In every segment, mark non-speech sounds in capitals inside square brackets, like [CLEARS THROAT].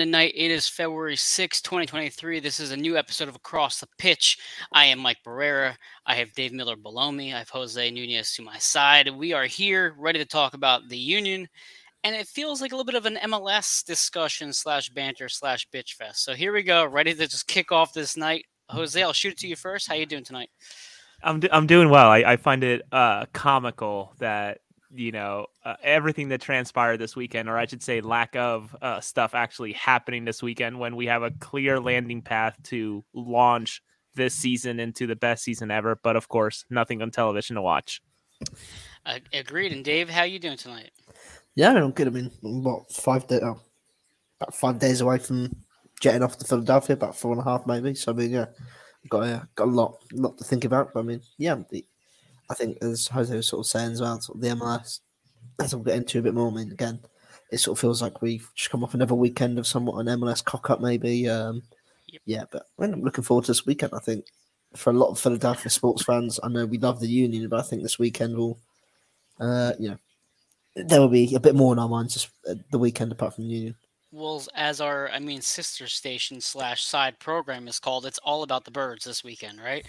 everybody. Happy night. It is February 6, 2023. This is a new episode of Across the Pitch. I am Mike Barrera. I have Dave Miller below me. I have Jose Nunez to my side. We are here ready to talk about the Union. And it feels like a little bit of an MLS discussion slash banter slash bitch fest. So here we go, ready to just kick off this night. Jose, I'll shoot it to you first. How you doing tonight? I'm, I'm doing well. I, I find it uh, comical that you know uh, everything that transpired this weekend, or I should say, lack of uh, stuff actually happening this weekend, when we have a clear landing path to launch this season into the best season ever. But of course, nothing on television to watch. Uh, agreed. And Dave, how you doing tonight? Yeah, I'm good. I mean, what five days? Oh, about five days away from jetting off to Philadelphia, about four and a half maybe. So I mean, yeah, got uh, got a lot, lot to think about. But I mean, yeah, the, I think as Jose was sort of saying as well, sort of the MLS, as we'll get into a bit more, I mean, again, it sort of feels like we've just come off another weekend of somewhat an MLS cock up, maybe. Um, yep. Yeah, but I'm looking forward to this weekend. I think for a lot of Philadelphia sports fans, I know we love the Union, but I think this weekend will, uh, you know, there will be a bit more in our minds just uh, the weekend apart from the Union well, as our, I mean, sister station slash side program is called, it's all about the birds this weekend, right?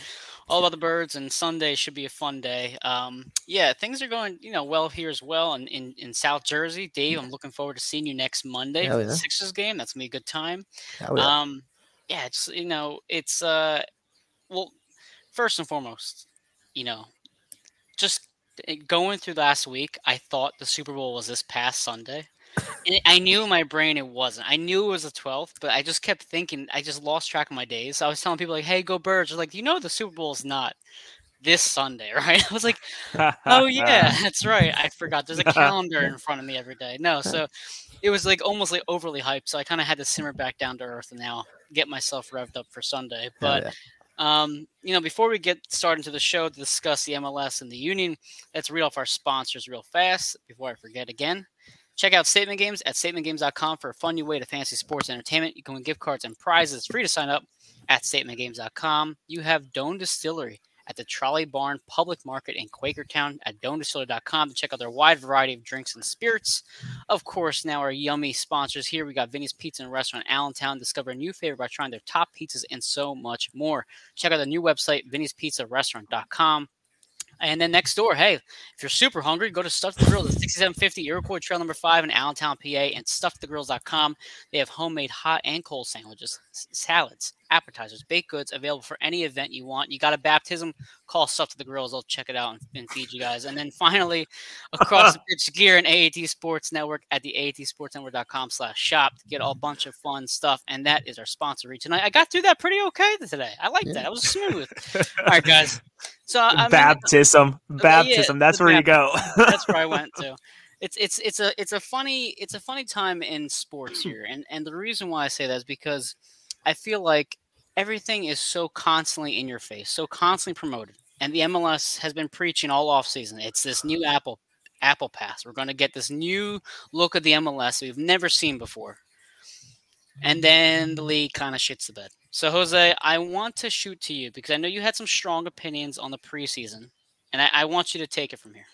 All about the birds, and Sunday should be a fun day. Um, yeah, things are going, you know, well here as well, and in, in South Jersey, Dave, I'm looking forward to seeing you next Monday Hell for yeah. the Sixers game. That's gonna be a good time. Hell yeah. Um, yeah, it's you know, it's uh, well, first and foremost, you know, just eh, going through last week, I thought the Super Bowl was this past Sunday. I knew in my brain it wasn't. I knew it was the 12th, but I just kept thinking. I just lost track of my days. So I was telling people like, "Hey, go Birds!" They're like, "You know, the Super Bowl is not this Sunday, [LAUGHS] right?" I was like, "Oh yeah, [LAUGHS] that's right. I forgot. There's a calendar in [LAUGHS] front of me every day." No, so it was like almost like overly hyped. So I kind of had to simmer back down to earth and now get myself revved up for Sunday. But yeah. Um, you know, before we get started to the show to discuss the MLS and the Union, let's read off our sponsors real fast before I forget again. Check out Statement Games at statementgames.com for a fun new way to fantasy sports entertainment. You can win gift cards and prizes. Free to sign up at statementgames.com. You have Doan Distillery at the Trolley Barn Public Market in Quakertown at doandistillery.com to check out their wide variety of drinks and spirits. Of course, now our yummy sponsors here. We got Vinny's Pizza and Restaurant Allentown. Discover a new favorite by trying their top pizzas and so much more. Check out the new website, vinny'spizzarestaurant.com. And then next door, hey, if you're super hungry, go to Stuff the Grills at 6750 Iroquois Trail number five in Allentown, PA, and stuffthegrills.com. They have homemade hot and cold sandwiches, salads, appetizers, baked goods available for any event you want. You got a baptism, call Stuff to the Grills. They'll check it out and, and feed you guys. And then finally, across the pitch gear and AAT Sports Network at the AATSportsNetwork.com slash shop to get a bunch of fun stuff. And that is our sponsor tonight. I got through that pretty okay today. I like yeah. that. It was smooth. [LAUGHS] All right, guys. So I baptism, mean, baptism. [LAUGHS] Yeah, that's where baptism. you go. that's where I [LAUGHS] went to. It's it's it's a it's a funny it's a funny time in sports [CLEARS THROAT] here, and and the reason why I say that is because I feel like everything is so constantly in your face, so constantly promoted, and the MLS has been preaching all off season. It's this new Apple Apple Pass. We're going to get this new look at the MLS we've never seen before, and then the league kind of shits the bed. So, Jose, I want to shoot to you because I know you had some strong opinions on the preseason, and I, I want you to take it from here.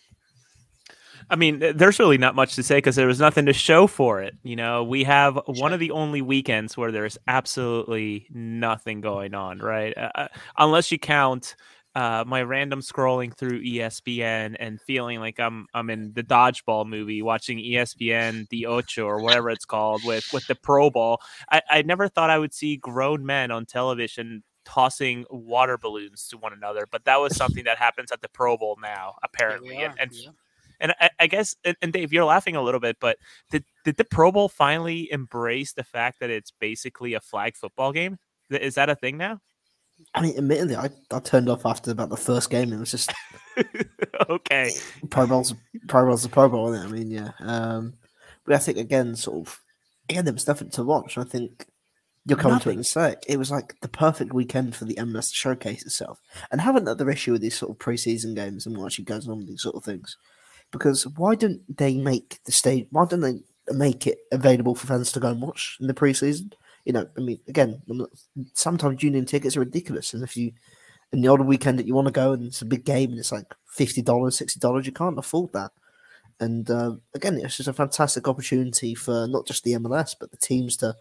I mean, there's really not much to say because there was nothing to show for it. You know, we have one of the only weekends where there's absolutely nothing going on, right? Uh, uh unless you count uh, my random scrolling through ESPN and feeling like I'm I'm in the dodgeball movie, watching ESPN the Ocho or whatever it's called with with the Pro Bowl. I, I never thought I would see grown men on television tossing water balloons to one another, but that was [LAUGHS] something that happens at the Pro Bowl now, apparently. And, and, yeah. And I, I, guess, and, and Dave, you're laughing a little bit, but did did the Pro Bowl finally embrace the fact that it's basically a flag football game? Is that a thing now? I mean, admittedly, I, I turned off after about the first game. And it was just [LAUGHS] okay. Pro Bowl's Pro Bowl's the Pro Bowl, isn't it? I mean, yeah. Um, but I think again, sort of, again, there was nothing to watch. I think you'll come to it in a sec. It was like the perfect weekend for the MLS to showcase itself, and have another issue with these sort of preseason games and what actually goes on with these sort of things. Because why don't they make the stage? Why don't they make it available for fans to go and watch in the preseason? you know, I mean, again, sometimes union tickets are ridiculous, and if you in the odd weekend that you want to go and it's a big game and it's like fifty dollars, sixty dollars, you can't afford that. And uh, again, it's just a fantastic opportunity for not just the MLS but the teams to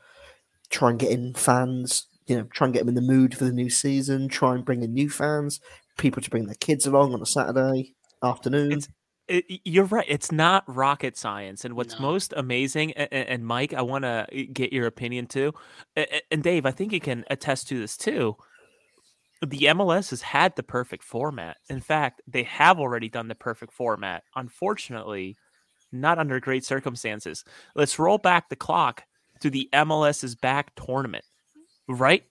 try and get in fans. You know, try and get them in the mood for the new season. Try and bring in new fans, people to bring their kids along on a Saturday afternoon. It's it, you're right. It's not rocket science. And what's No. most amazing, and, and Mike, I want to uh, get your opinion too. And Dave, I think you can attest to this too. The MLS has had the perfect format. In fact, they have already done the perfect format. Unfortunately, not under great circumstances. Let's roll back the clock to the MLS is back tournament, right?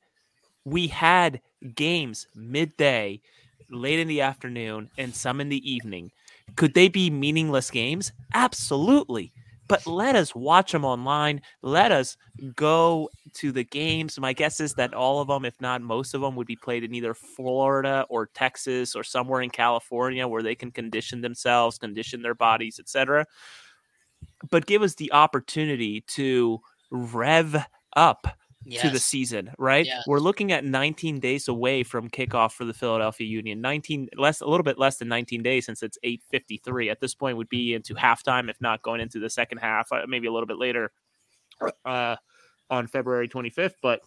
We had games midday, late in the afternoon, and some in the evening. Could they be meaningless games? Absolutely. But let us watch them online. Let us go to the games. My guess is that all of them, if not most of them, would be played in either Florida or Texas or somewhere in California where they can condition themselves, condition their bodies, etc. But give us the opportunity to rev up yes. to the season, right? Yes. We're looking at 19 days away from kickoff for the Philadelphia Union. 19 less a little bit less than 19 days since it's 8:53. At this point would be into halftime if not going into the second half, uh, maybe a little bit later uh on February 25th, but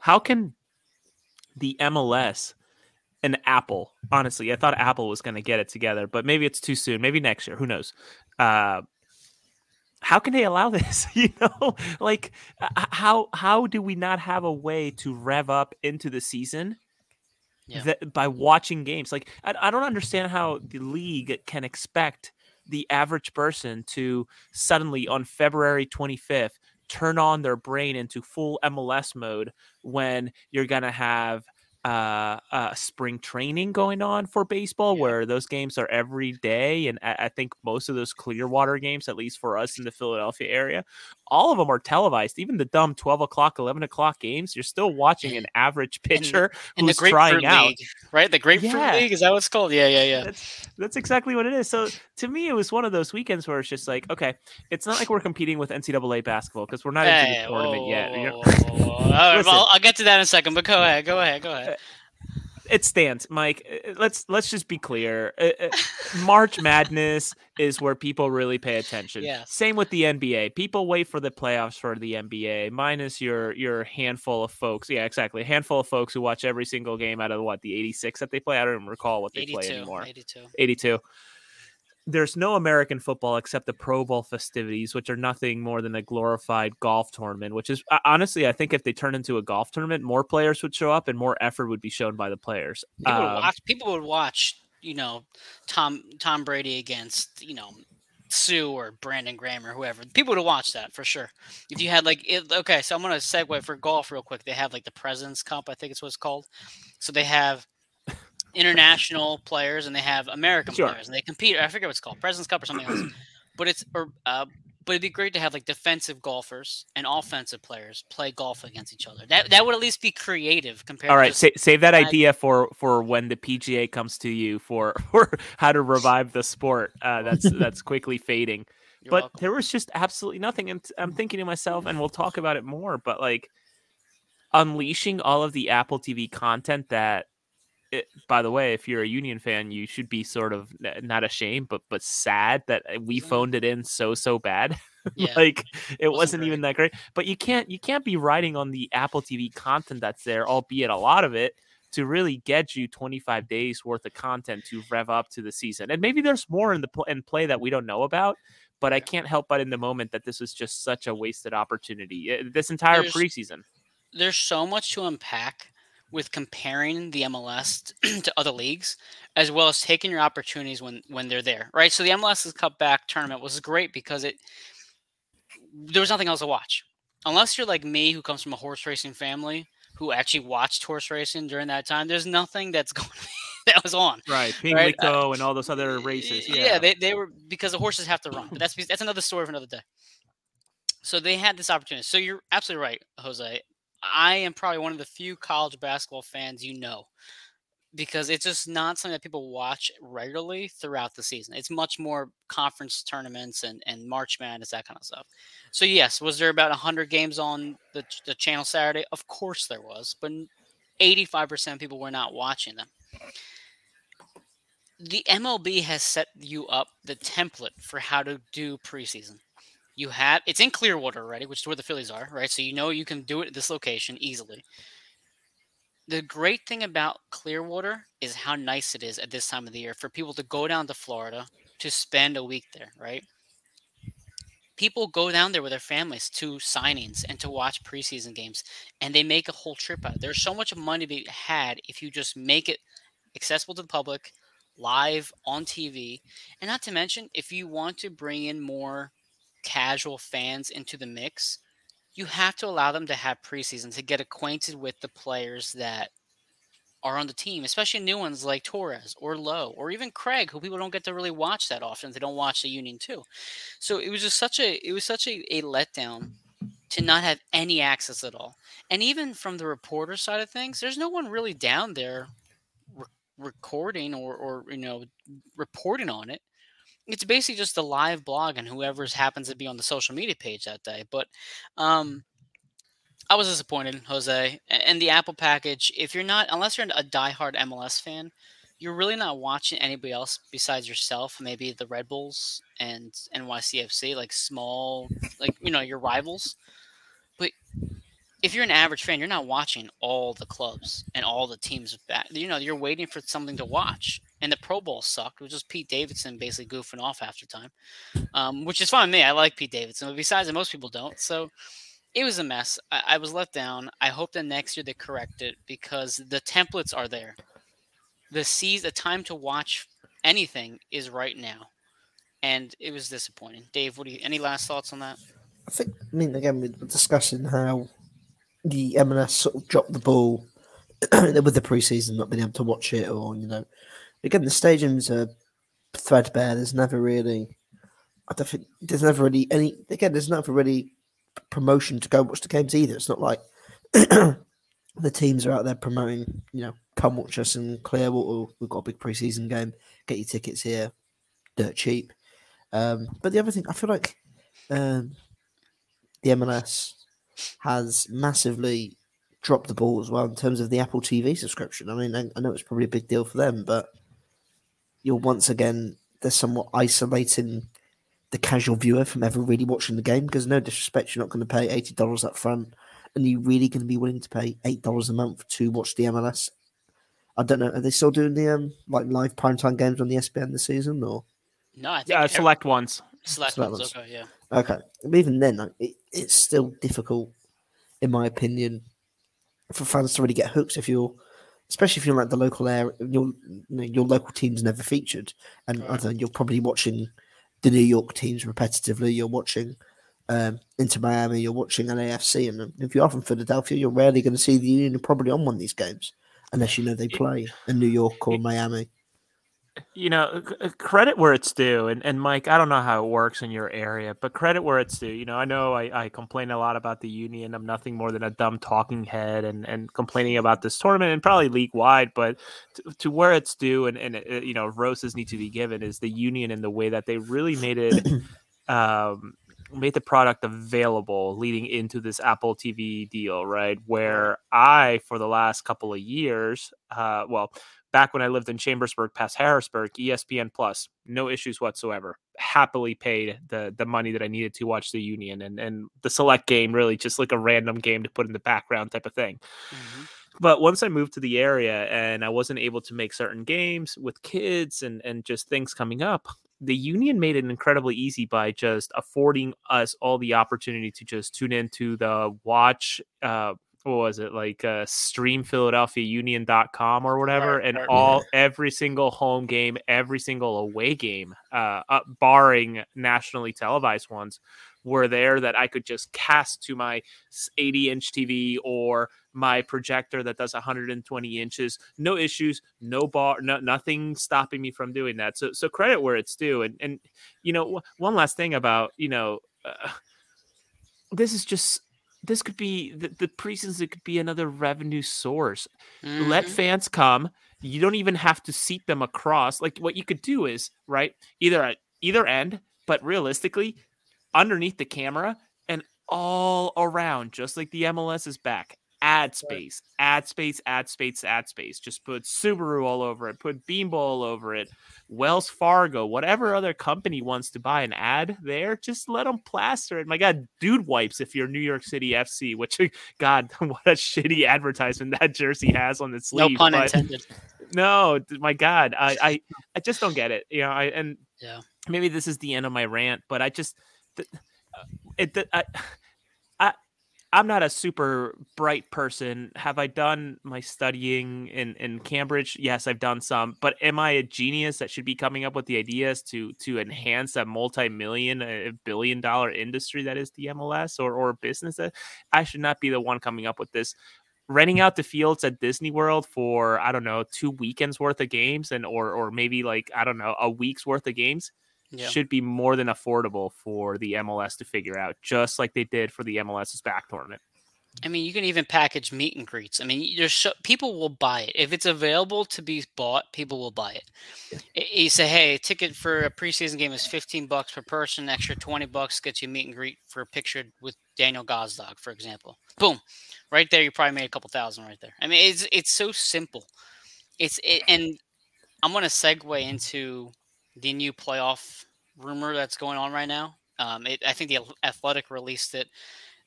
how can the MLS and Apple, honestly, I thought Apple was going to get it together, but maybe it's too soon. Maybe next year, who knows? Uh how can they allow [LAUGHS] this you know like how how do we not have a way to rev up into the season Yeah. that by watching games like I, I don't understand how the league can expect the average person to suddenly on february 25th turn on their brain into full mls mode when you're gonna have uh, uh, spring training going on for baseball, Yeah. where those games are every day, and I, I think most of those Clearwater games, at least for us in the Philadelphia area, all of them are televised. Even the dumb twelve o'clock, eleven o'clock games, you're still watching an average [LAUGHS] pitcher the who's Grapefruit trying out. League, right? The Grapefruit Yeah. League is that what it's called? Yeah, yeah, yeah. That's that's exactly what it is. So to me, it was one of those weekends where it's just like, okay, it's not like we're competing with NCAA basketball because we're not into Hey, the tournament whoa, yet. you know? I'll get to that in a second, but go ahead, go ahead, go ahead. Uh, it stands, Mike. uh, Let's let's just be clear. Uh, uh, March [LAUGHS] Madness is where people really pay attention. Yes. Same with the NBA. People wait for the playoffs for the NBA. Minus your your handful of folks. Yeah, exactly. A handful of folks who watch every single game out of what the 86 that they play. I don't even recall what they play anymore. 82. 82. There's no American football except the Pro Bowl festivities, which are nothing more than a glorified golf tournament. Which is honestly, I think if they turn into a golf tournament, more players would show up and more effort would be shown by the players. People would Um, watch. People would watch. You know, Tom Tom Brady against you know Suh or Brandon Graham or whoever. People would watch that for sure. If you had like, it, okay, so I'm gonna segue for golf real quick. They have like the Presidents Cup, I think it's what it's called. So they have international players and they have American Sure. players and they compete. I forget what it's called, Presidents Cup or something else. [CLEARS THROAT] But it's or uh, but it'd be great to have like defensive golfers and offensive players play golf against each other. That that would at least be creative compared. All right, sa- save that idea for for when the PGA comes to you for [LAUGHS] for how to revive the sport. Uh, that's [LAUGHS] that's quickly fading. You're but welcome. there was just absolutely nothing. And I'm thinking to myself, and we'll talk about it more. But like unleashing all of the Apple TV content that. It, by the way, if you're a Union fan, you should be sort of not ashamed, but but sad that uh, we phoned it in so so bad. [LAUGHS] yeah. like it Wasn't wasn't even that great. But you can't you can't be riding on the Apple TV content that's there, albeit a lot of it, to really get you 25 days worth of content to rev up to the season. And maybe there's more in the pl- in play that we don't know about. But I can't help but in the moment that this was just such a wasted opportunity. Uh, This entire There's- preseason. there's so much to unpack with comparing the MLS [CLEARS THROAT] to other leagues, as well as taking your opportunities when when they're there, right? So the MLS Cup back tournament was great because it there was nothing else to watch, unless you're like me, who comes from a horse racing family, who actually watched horse racing during that time. There's nothing that's [LAUGHS] going that was on. Right, Right, uh, Pimlico and all those other races. Yeah, they, they were because the horses have to run, but that's that's another story for another day. So they had this opportunity. So you're absolutely right, Jose. I am probably one of the few college basketball fans you know because it's just not something that people watch regularly throughout the season. It's much more conference tournaments and, and March Madness, that kind of stuff. So, yes, was there about 100 games on the, the channel Saturday? Of course there was, but 85% of people were not watching them. the MLB has set you up the template for how to do preseason. You have it's in Clearwater already, which is where the Phillies are, right? So you know you can do it at this location easily. The great thing about Clearwater is how nice it is at this time of the year for people to go down to Florida to spend a week there, right? People go down there with their families to signings and to watch preseason games, and they make a whole trip out. There's so much money to be had if you just make it accessible to the public, live on TV, and not to mention if you want to bring in more casual fans into the mix, you have to allow them to have preseason to get acquainted with the players that are on the team, especially new ones like Torres or Lowe or even Craig, who people don't get to really watch that often. They don't watch the Union too. So it was just such a it was such a, a letdown to not have any access at all. And even from the reporter side of things, there's no one really down there re- recording or or you know reporting on it it's basically just a live blog and whoever's happens to be on the social media page that day. But um, I was disappointed, Jose. And the Apple package, if you're not, unless you're a diehard MLS fan, you're really not watching anybody else besides yourself. Maybe the Red Bulls and NYCFC, like small, like you know your rivals. But if you're an average fan, you're not watching all the clubs and all the teams. Back. You know, you're waiting for something to watch and the Pro Bowl sucked. It was just Pete Davidson basically goofing off after time, um, which is fine with me. I like Pete Davidson, but besides, most people don't. So it was a mess. I, I was let down. I hope that next year they correct it because the templates are there. The seas, the time to watch anything is right now, and it was disappointing. Dave, what do you? Any last thoughts on that? I think. I mean, again, we were discussing how the MLS sort of dropped the ball [CLEARS THROAT] with the preseason, not being able to watch it, or you know, again, the stadiums are threadbare. There's never really, I don't think there's never really any. Again, there's never really promotion to go watch the games either. It's not like [CLEARS THROAT] the teams are out there promoting. You know, come watch us in Clearwater. We've got a big preseason game. Get your tickets here, dirt cheap. Um, but the other thing, I feel like um, the MLS has massively dropped the ball as well in terms of the Apple TV subscription. I mean, I, I know it's probably a big deal for them, but you're once again they're somewhat isolating the casual viewer from ever really watching the game because no disrespect, you're not going to pay eighty dollars up front, and you're really going to be willing to pay eight dollars a month to watch the MLS. I don't know. Are they still doing the um like live primetime games on the ESPN this season or? No, I think yeah, select ones. Select, select ones. ones. Okay, yeah. Okay, even then, like, it, it's still difficult, in my opinion, for fans to really get hooked if you're especially if you're like the local area, your your local team's never featured, and right. other you're probably watching the New York teams repetitively. You're watching um, Inter Miami, you're watching LAFC, and if you're from Philadelphia, you're rarely going to see the Union probably on one of these games unless you know they play in New York or Miami you know, credit where it's due. And, and Mike, I don't know how it works in your area, but credit where it's due. You know, I know I, I complain a lot about the union. I'm nothing more than a dumb talking head and, and complaining about this tournament and probably league wide, but to, to, where it's due and, and it, you know, roses need to be given is the union and the way that they really made it, [COUGHS] um, made the product available leading into this Apple TV deal, right? Where I, for the last couple of years, uh, well, back when I lived in Chambersburg past Harrisburg, ESPN Plus, no issues whatsoever. Happily paid the the money that I needed to watch the Union and and the select game really just like a random game to put in the background type of thing. Mm-hmm. But once I moved to the area and I wasn't able to make certain games with kids and and just things coming up, the union made it incredibly easy by just affording us all the opportunity to just tune into the watch uh, what was it like uh stream philadelphia union.com or whatever right, and right, all every single home game every single away game uh, uh, barring nationally televised ones were there that i could just cast to my 80 inch tv or my projector that does 120 inches. No issues no bar no, nothing stopping me from doing that. So so credit where it's due and and you know one last thing about you know uh, this is just this could be the, the preseason it could be another revenue source. Mm-hmm. let fans come. You don't even have to seat them across. Like what you could do is right either at either end but realistically underneath the camera and all around just like the mls is back ad space, ad space, ad space, ad space. Just put Subaru all over it, put Bimbo all over it, Wells Fargo, whatever other company wants to buy an ad there, just let them plaster it. My God, dude wipes if you're New York City FC, which [LAUGHS] God, [LAUGHS] what a shitty advertisement that jersey has on the sleeve. No pun but, intended. [LAUGHS] No, my God, I, I, I just don't get it. You know, I and yeah, maybe this is the end of my rant, but I just, the, uh, it, the, I, I, I'm not a super bright person. Have I done my studying in, in Cambridge? Yes, I've done some. But am I a genius that should be coming up with the ideas to to enhance a multi-million, a billion dollar industry that is the MLS or or business? Uh, I should not be the one coming up with this. Renting out the fields at Disney World for I don't know two weekends worth of games and or or maybe like I don't know a week's worth of games yeah. should be more than affordable for the MLS to figure out, just like they did for the MLS is back tournament. I mean, you can even package meet and greets. I mean, there's so, people will buy it if it's available to be bought. People will buy it. You say, "Hey, a ticket for a preseason game is 15 bucks per person. Extra 20 bucks gets you meet and greet for a picture with Daniel Gazdag, for example." Boom, right there. You probably made a couple thousand right there. I mean, it's it's so simple. It's it, and I'm going to segue into the new playoff rumor that's going on right now. Um, it, I think the Athletic released it.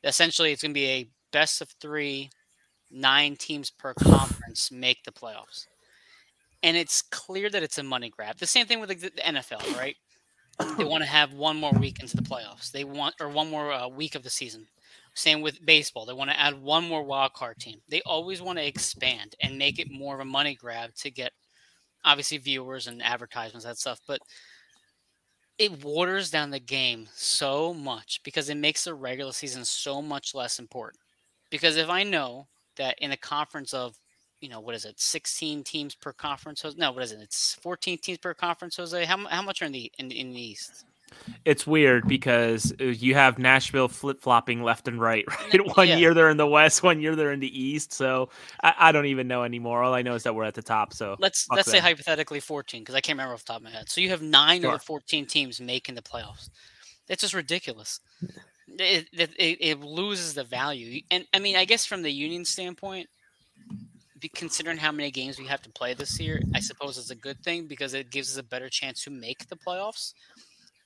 Essentially, it's going to be a best of three, nine teams per [SIGHS] conference make the playoffs, and it's clear that it's a money grab. The same thing with the, the NFL, right? They want to have one more week into the playoffs. They want or one more uh, week of the season. Same with baseball. They want to add one more wild card team. They always want to expand and make it more of a money grab to get obviously viewers and advertisements that stuff. But it waters down the game so much because it makes the regular season so much less important. Because if I know that in a conference of, you know, what is it, 16 teams per conference? No, what is it? It's 14 teams per conference, Jose. How, how much are in the in, in the East? It's weird because uh, you have Nashville flip flopping left and right. [LAUGHS] Right, one yeah. year they're in the West, one year they're in the East. So I, I, don't even know anymore. All I know is that we're at the top. So let's let's them. say hypothetically fourteen because I can't remember off the top of my head. So you have nine sure. of the fourteen teams making the playoffs. That's just ridiculous. It, it, it loses the value, and I mean, I guess from the union standpoint, considering how many games we have to play this year, I suppose it's a good thing because it gives us a better chance to make the playoffs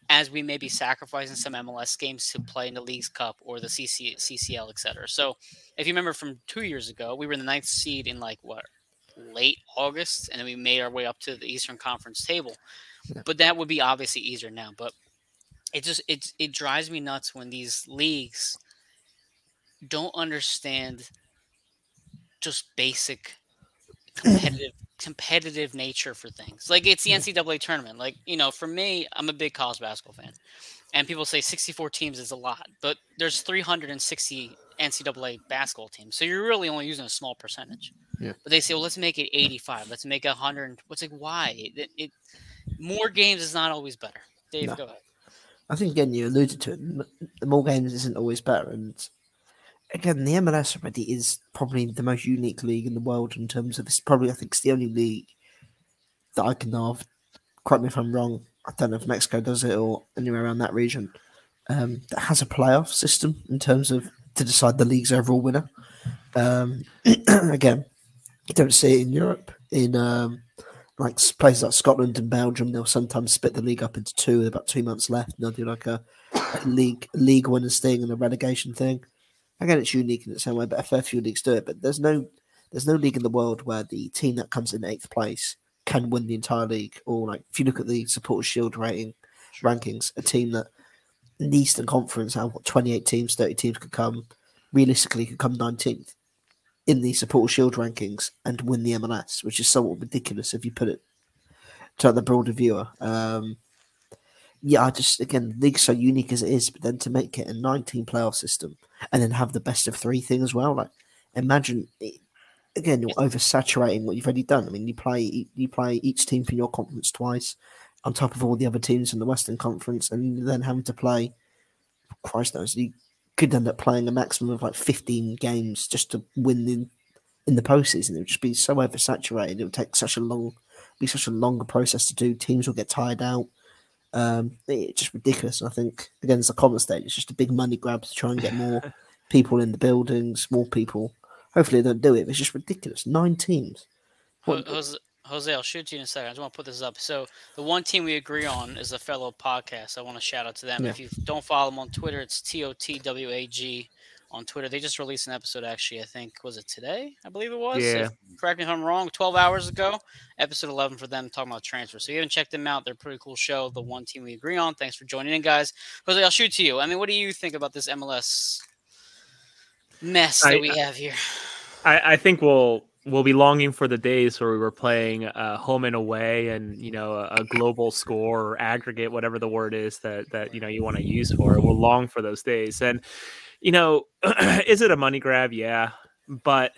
as we may be sacrificing some MLS games to play in the Leagues Cup or the CC, CCL, etc. So, if you remember from two years ago, we were in the ninth seed in like what late August, and then we made our way up to the Eastern Conference table. But that would be obviously easier now. But it just it it drives me nuts when these leagues don't understand just basic competitive [CLEARS THROAT] competitive nature for things. Like it's the NCAA tournament. Like, you know, for me, I'm a big college basketball fan. And people say 64 teams is a lot, but there's 360 NCAA basketball teams. So you're really only using a small percentage. Yeah. But they say, well, let's make it 85. Let's make it 100. What's like, why? It, it, more games is not always better. Dave, no. go ahead. I think again you alluded to it. The more games isn't always better, and again, the MLS already is probably the most unique league in the world in terms of it's probably I think it's the only league that I can know of. Correct me if I'm wrong. I don't know if Mexico does it or anywhere around that region um, that has a playoff system in terms of to decide the league's overall winner. Um, [CLEARS THROAT] again, you don't see it in Europe. In um, like places like Scotland and Belgium, they'll sometimes split the league up into two with about two months left. And they'll do like a, a league league winners thing and a relegation thing. Again, it's unique in its own way, but a fair few leagues do it. But there's no there's no league in the world where the team that comes in eighth place can win the entire league. Or like if you look at the Supporters Shield rating rankings, a team that in the Eastern Conference, how what 28 teams, 30 teams could come realistically could come 19th in the Supporters Shield rankings and win the MLS, which is somewhat ridiculous if you put it to the broader viewer. Um, yeah, I just again, the league's so unique as it is, but then to make it a 19 playoff system and then have the best of three thing as well, like imagine again, you're oversaturating what you've already done. I mean, you play you play each team from your conference twice, on top of all the other teams in the Western Conference, and then having to play. Christ knows, you could end up playing a maximum of like 15 games just to win in in the postseason. It would just be so oversaturated. It would take such a long, be such a longer process to do. Teams will get tired out. Um, it's just ridiculous. And I think again, it's a common state. it's just a big money grab to try and get more [LAUGHS] people in the buildings, more people Hopefully they don't do it. It's just ridiculous. Nine teams. What- Jose, Jose, I'll shoot you in a second. I just want to put this up. So the one team we agree on is a fellow podcast. I want to shout out to them. Yeah. If you don't follow them on Twitter, it's T O T W A G on Twitter. They just released an episode. Actually, I think was it today? I believe it was. Yeah. If- correct me if I'm wrong. Twelve hours ago, episode 11 for them talking about transfer. So if you haven't checked them out, they're a pretty cool show. The one team we agree on. Thanks for joining in, guys. Jose, I'll shoot to you. I mean, what do you think about this MLS mess that I- we have here? I, I think we'll we'll be longing for the days where we were playing uh, home and away, and you know a, a global score or aggregate, whatever the word is that that you know you want to use for it. We'll long for those days, and you know, [CLEARS THROAT] is it a money grab? Yeah, but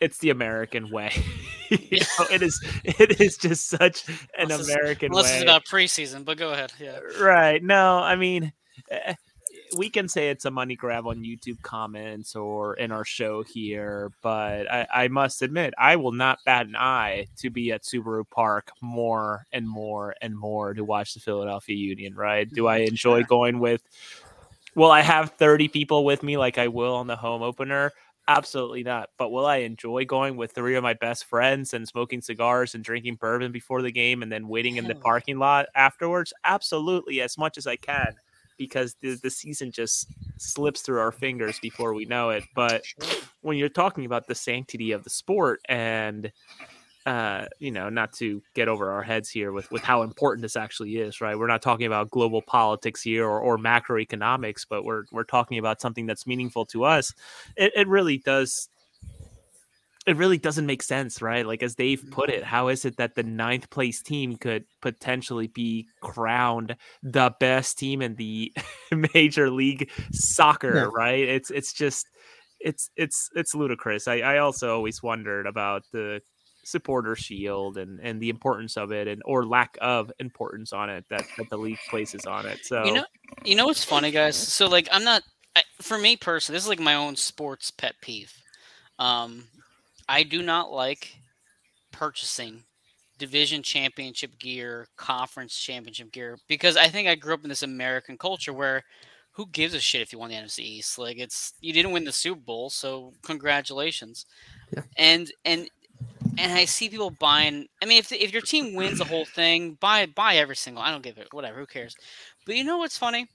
it's the American way. [LAUGHS] you know, it is. [LAUGHS] It is just such an Unless American Unless way. it's about preseason, but go ahead. Yeah. Right. No, I mean, eh, we can say it's a money grab on YouTube comments or in our show here, but I, I must admit, I will not bat an eye to be at Subaru Park more and more and more to watch the Philadelphia Union, right? Do I enjoy going with, will I have 30 people with me like I will on the home opener? Absolutely not. But will I enjoy going with three of my best friends and smoking cigars and drinking bourbon before the game and then waiting in the parking lot afterwards? Absolutely, as much as I can, because the, the season just slips through our fingers before we know it. But when you're talking about the sanctity of the sport and uh, you know, not to get over our heads here with, with how important this actually is, right? We're not talking about global politics here or, or macroeconomics, but we're we're talking about something that's meaningful to us. It, it really does. It really doesn't make sense, right? Like as Dave put it, how is it that the ninth place team could potentially be crowned the best team in the [LAUGHS] major league soccer, Yeah. right? It's it's just it's it's it's ludicrous. I, I also always wondered about the supporter shield and and the importance of it and or lack of importance on it that, that the league places on it. So You know, you know what's funny, guys? So like, I'm not. I, for me personally, this is like my own sports pet peeve. Um, I do not like purchasing division championship gear, conference championship gear, because I think I grew up in this American culture where who gives a shit if you won the NFC East? Like it's you didn't win the Super Bowl, so congratulations. Yeah. And and and I see people buying. I mean, if if your team wins the whole thing, buy buy every single. I don't give it. Whatever. Who cares? But you know what's funny?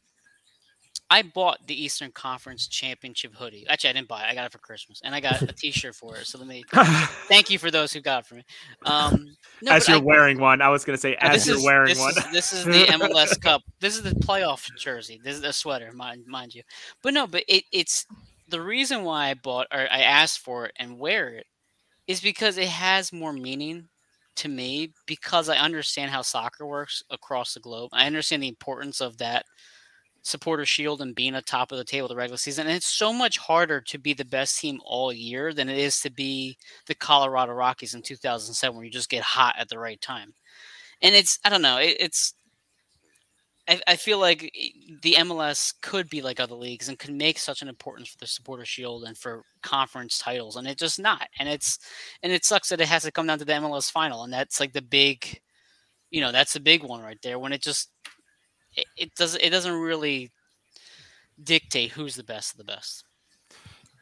I bought the Eastern Conference Championship hoodie. Actually, I didn't buy it. I got it for Christmas, and I got a [LAUGHS] T-shirt for it. So let me thank you for those who got it for me. Um, no, as you're I- wearing one, I was gonna say uh, as you're is- wearing this one. Is, this is the [LAUGHS] MLS Cup. This is the playoff jersey. This is a sweater, mind mind you. But no, but it, it's the reason why I bought or I asked for it and wear it is because it has more meaning to me because I understand how soccer works across the globe. I understand the importance of that supporter shield and being at top of the table the regular season. And it's so much harder to be the best team all year than it is to be the Colorado Rockies in 2007, where you just get hot at the right time. And it's I don't know, it, it's I, I feel like eh, the MLS could be like other leagues and could make such an importance for the supporter shield and for conference titles, and it's just not. And it's and it sucks that it has to come down to the MLS final, and that's like the big, you know, that's the big one right there. When it just it, it does it doesn't really dictate who's the best of the best.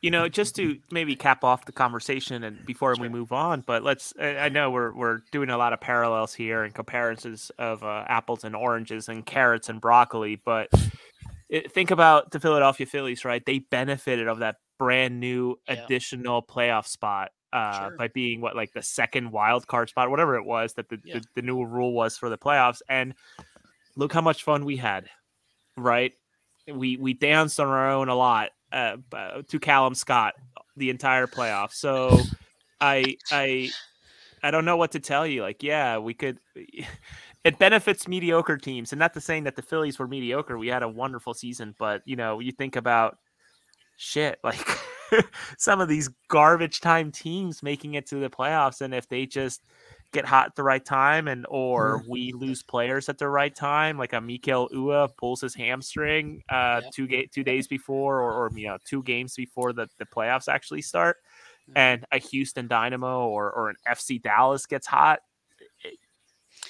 You know, just to maybe cap off the conversation and before we move on, but let's. I I know we're we're doing a lot of parallels here and comparisons of uh, apples and oranges and carrots and broccoli, but it, think about the Philadelphia Phillies, right? They benefited of that brand new Yeah. additional playoff spot. Uh, Sure. by being what like the second wild card spot, whatever it was that the, Yeah. the, the new rule was for the playoffs, and look how much fun we had, right? We we danced on our own a lot uh, to Calum Scott the entire playoff. So I I I don't know what to tell you. Like, yeah, we could. [LAUGHS] It benefits mediocre teams, and not to saying that the Phillies were mediocre. We had a wonderful season, but you know, you think about shit [LAUGHS] like some of these garbage time teams making it to the playoffs, and if they just get hot at the right time, and or we lose players at the right time, like a Mikael Uhre pulls his hamstring uh, Yep. two ga- two days before, or, or you know two games before the, the playoffs actually start, Mhm. and a Houston Dynamo or or an FC Dallas gets hot.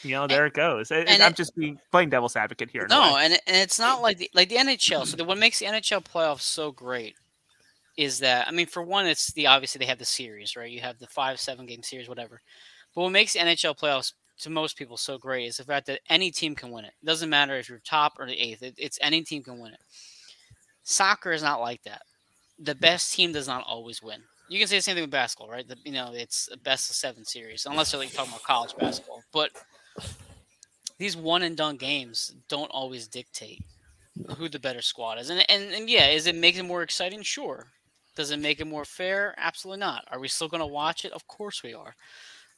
You know, there it goes. And, and I'm it- just being playing devil's advocate here. No, and and it's not like the, like the NHL. So the, what makes the NHL playoffs so great is that I mean, for one, it's the obviously they have the series, right? You have the five, seven game series, whatever. But what makes NHL playoffs to most people so great is the fact that any team can win it. It doesn't matter if you're top or the eighth; it, it's any team can win it. Soccer is not like that. The best team does not always win. You can say the same thing with basketball, right? The, you know, it's a best of seven series, unless you're like talking about college basketball. But these one and done games don't always dictate who the better squad is. And, and and yeah, is it make it more exciting? Sure. Does it make it more fair? Absolutely not. Are we still going to watch it? Of course we are.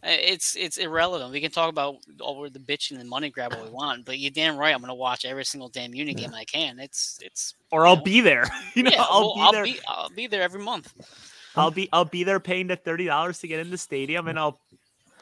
It's it's irrelevant. We can talk about all the bitching and money grab what we [LAUGHS] want, but you're damn right. I'm going to watch every single damn uni game I can. It's it's or I'll know, be there. [LAUGHS] You know, yeah, I'll well, be I'll there. Be, I'll be there every month. I'll [LAUGHS] be I'll be there paying the thirty dollars to get in the stadium, and I'll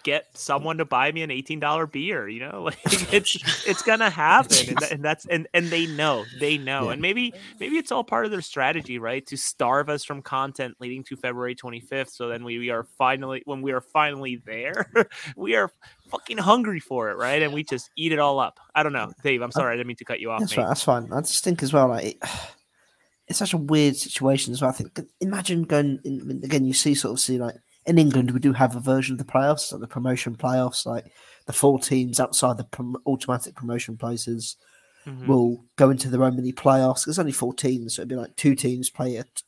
get someone to buy me an $18 beer you know? [LAUGHS] Like it's it's gonna happen and, and, that's and and they know they know yeah. and maybe maybe it's all part of their strategy right? To starve us from content leading to february 25th so then we, we are finally when we are finally there [LAUGHS] we are fucking hungry for it right? And we just eat it all up. I don't know dave i'm sorry i didn't mean to cut you off that's right that's fine. I just think as well like it, [SIGHS] it's such a weird situation as well i think imagine going in, again you see sort of see like in England, we do have a version of the playoffs, like the promotion playoffs, like the four teams outside the prom- automatic promotion places mm-hmm. will go into their own mini playoffs. There's only four teams, so it'd be like two teams play it,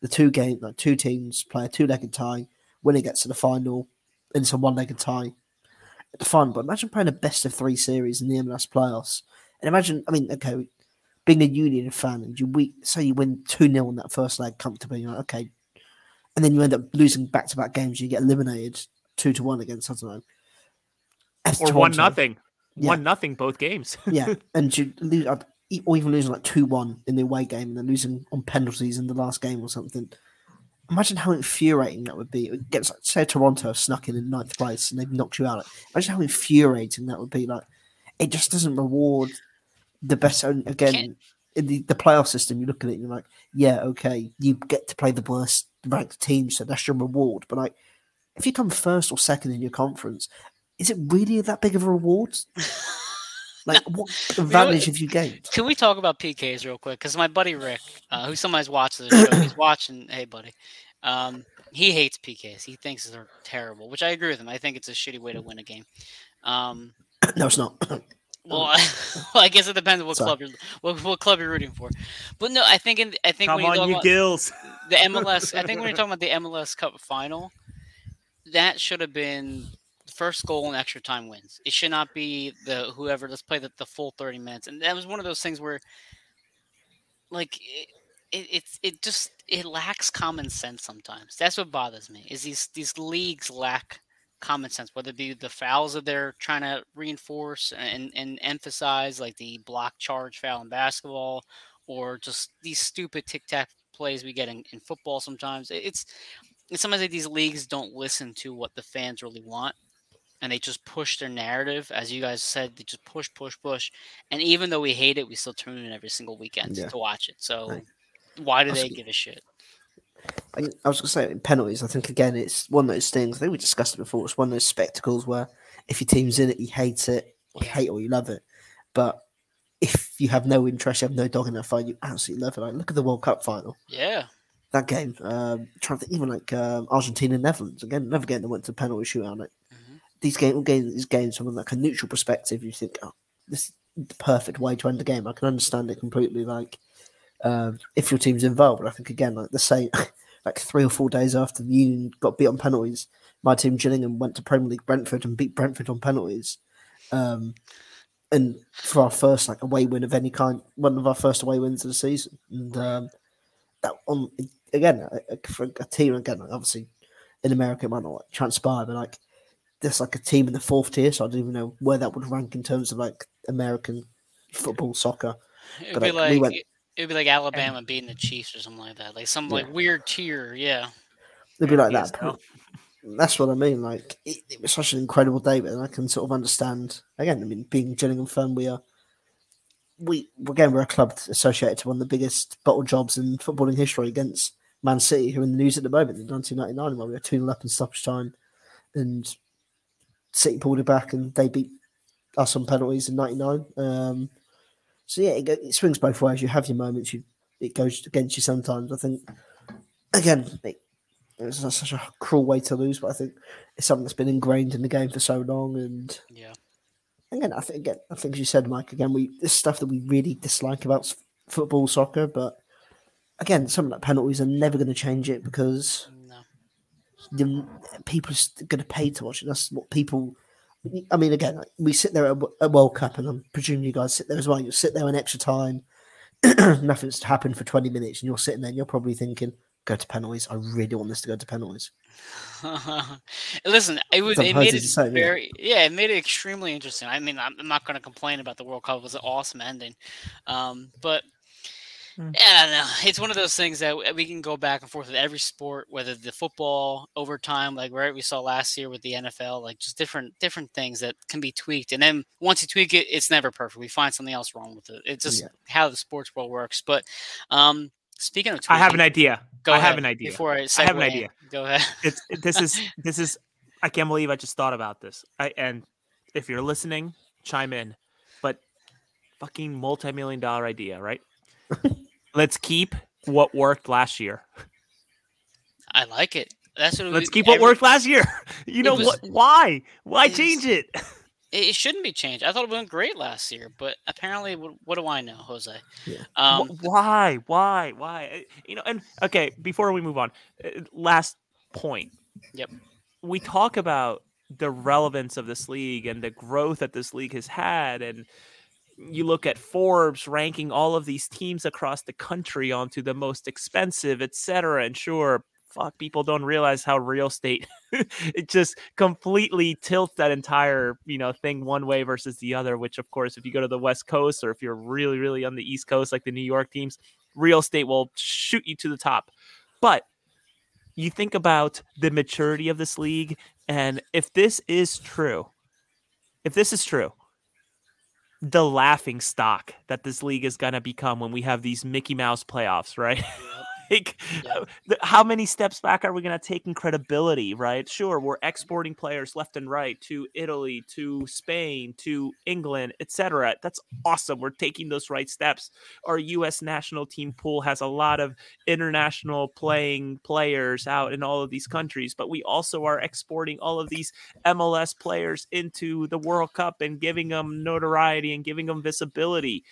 the two game, like two teams play a two-legged tie. Winner gets to the final, and it's a one-legged tie. It's fun, but imagine playing a best of three series in the MLS playoffs, and imagine, I mean, okay, being a Union fan, and you we say you win two 0 in that first leg comfortably, you're like, okay, and then you end up losing back to back games. You get eliminated two to one against I don't or Toronto. one nothing, yeah. one nothing both games. [LAUGHS] yeah, and you lose, uh, or even losing like two one in the away game, and then losing on penalties in the last game or something. Imagine how infuriating that would be. It gets like, say Toronto snuck in in ninth place and they've knocked you out. Imagine how infuriating that would be. Like it just doesn't reward the best. Again, in the, the playoff system, you look at it and you're like, yeah, okay, you get to play the worst ranked the team, so that's your reward. But like, if you come first or second in your conference, is it really that big of a reward? [LAUGHS] like, what advantage have you gained? Can we talk about PKs real quick? Because my buddy Rick, uh, who sometimes watches the show, he's watching. Hey, buddy. Um, he hates PKs. He thinks they're terrible, which I agree with him. I think it's a shitty way to win a game. Um, [CLEARS THROAT] no, it's not. [CLEARS THROAT] Well, I, um, [LAUGHS] well, I guess it depends on what Sorry. club you're what, what, club you're rooting for. But no, I think in, I think Come when you on, you gills. The [LAUGHS] MLS, I think when you're talking about the MLS Cup final, that should have been first goal and extra time wins. It should not be the whoever. Let's play the, the full thirty minutes, and that was one of those things where, like, it, it, it, it just it lacks common sense sometimes. That's what bothers me. Is these these leagues lack common sense, whether it be the fouls that they're trying to reinforce and, and emphasize, like the block charge foul in basketball, or just these stupid tic tac plays we get in, in football sometimes. It's, it's sometimes like these leagues don't listen to what the fans really want. And they just push their narrative, as you guys said. They just push, push, push, and even though we hate it, we still tune in every single weekend yeah. to watch it. So, right. why do they give a shit? I, I was going to say in penalties. I think again, it's one of those things. I think we discussed it before. It's one of those spectacles where if your team's in it, you hate it, or you hate or you love it. But if you have no interest, you have no dog in that fight, you absolutely love it. Like look at the World Cup final. Yeah. That game, um, trying to think, even like um, Argentina and Netherlands again, another game that went to penalty shootout. Like mm-hmm. these game, games, these games from like a neutral perspective, you think, oh, this is the perfect way to end the game. I can understand it completely. Like um, if your team's involved. I think again, like the same, [LAUGHS] like three or four days after the Union got beat on penalties, my team Gillingham went to Premier League Brentford and beat Brentford on penalties. Um, and for our first like away win of any kind, one of our first away wins of the season, and um, that on again for a team again obviously in America it might not like, transpire, but like there's like a team in the fourth tier, so I don't even know where that would rank in terms of like American football soccer. It'd but, be like, we went, It'd be like Alabama and, beating the Chiefs or something like that, like some yeah. like weird tier. Yeah, it'd be like that. That's what I mean. Like it, it, was such an incredible day, but I can sort of understand. Again, I mean, being Gillingham fan, we are. We again, we're a club associated to one of the biggest bottle jobs in footballing history against Man City, who are in the news at the moment in 1999, where we were 2 0 up in stoppage time, and City pulled it back and they beat us on penalties in '99. Um, so yeah, it, it, swings both ways. You have your moments. You it goes against you sometimes. I think again, it, it's not such a cruel way to lose, but I think it's something that's been ingrained in the game for so long. And Yeah. again, I think again, I think as you said, Mike. Again, we this stuff that we really dislike about football, soccer, but again, some of the penalties are never going to change it because No. the people are going to pay to watch it. That's what people. I mean, again, we sit there at a World Cup, and I'm presuming you guys sit there as well. You sit there in extra time, [CLEARS THROAT] nothing's happened for 20 minutes, and you're sitting there, and you're probably thinking, "Go to penalties. I really want this to go to penalties." [LAUGHS] Listen, it was it made it same, yeah. very yeah. it made it extremely interesting. I mean, I'm, I'm not going to complain about the World Cup; it was an awesome ending, um, but Yeah, I don't know. It's one of those things that we can go back and forth with every sport, whether the football overtime, like right we saw last year with the NFL, like just different different things that can be tweaked. And then once you tweak it, it's never perfect. We find something else wrong with it. It's just Yeah. how the sports world works. But um, speaking of, I have an idea. Go I ahead have an idea. Before I, I have an in. idea. Go ahead. It's [LAUGHS] this is this is I can't believe I just thought about this. I and if you're listening, chime in. But fucking multi-million dollar idea, right? Let's keep what worked last year. I like it. That's what Let's we- keep what every- worked last year. [LAUGHS] You know was- what? Why? Why change it? [LAUGHS] It, it shouldn't be changed. I thought it went great last year, but apparently, what, what do I know, Jose? Yeah. Um, why? Why? Why? Uh, You know, and okay, before we move on, uh, last point. Yep. We talk about the relevance of this league and the growth that this league has had and you look at Forbes ranking all of these teams across the country onto the most expensive, et cetera. And sure, fuck, people don't realize how real estate [LAUGHS] it just completely tilts that entire you know thing one way versus the other. Which, of course, if you go to the West Coast or if you're really, really on the East Coast, like the New York teams, real estate will shoot you to the top. But you think about the maturity of this league, and if this is true, if this is true, the laughing stock that this league is going to become when we have these Mickey Mouse playoffs, right? [LAUGHS] like, Yep. [LAUGHS] th- how many steps back are we going to take in credibility, right? Sure, we're exporting players left and right to Italy, to Spain, to England, etc. That's awesome. We're taking those right steps. Our U.S. national team pool has a lot of international playing players out in all of these countries, but we also are exporting all of these MLS players into the World Cup and giving them notoriety and giving them visibility.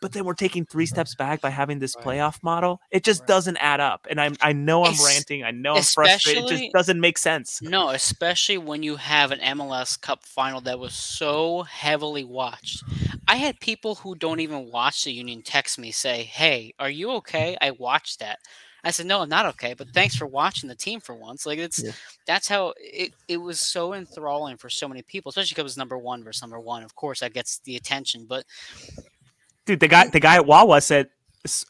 But then we're taking three steps back by having this playoff model. It just doesn't add up. And I'm I know I'm ranting. I know I'm frustrated. It just doesn't make sense. no, especially when you have an MLS Cup final that was so heavily watched. I had people who don't even watch the Union text me say, "Hey, are you okay? I watched that." I said, "No, I'm not okay, but thanks for watching the team for once." Like it's Yeah. that's how it, it was so enthralling for so many people, especially because it was number one versus number one. Of course, that gets the attention, but Dude, the guy the guy at Wawa said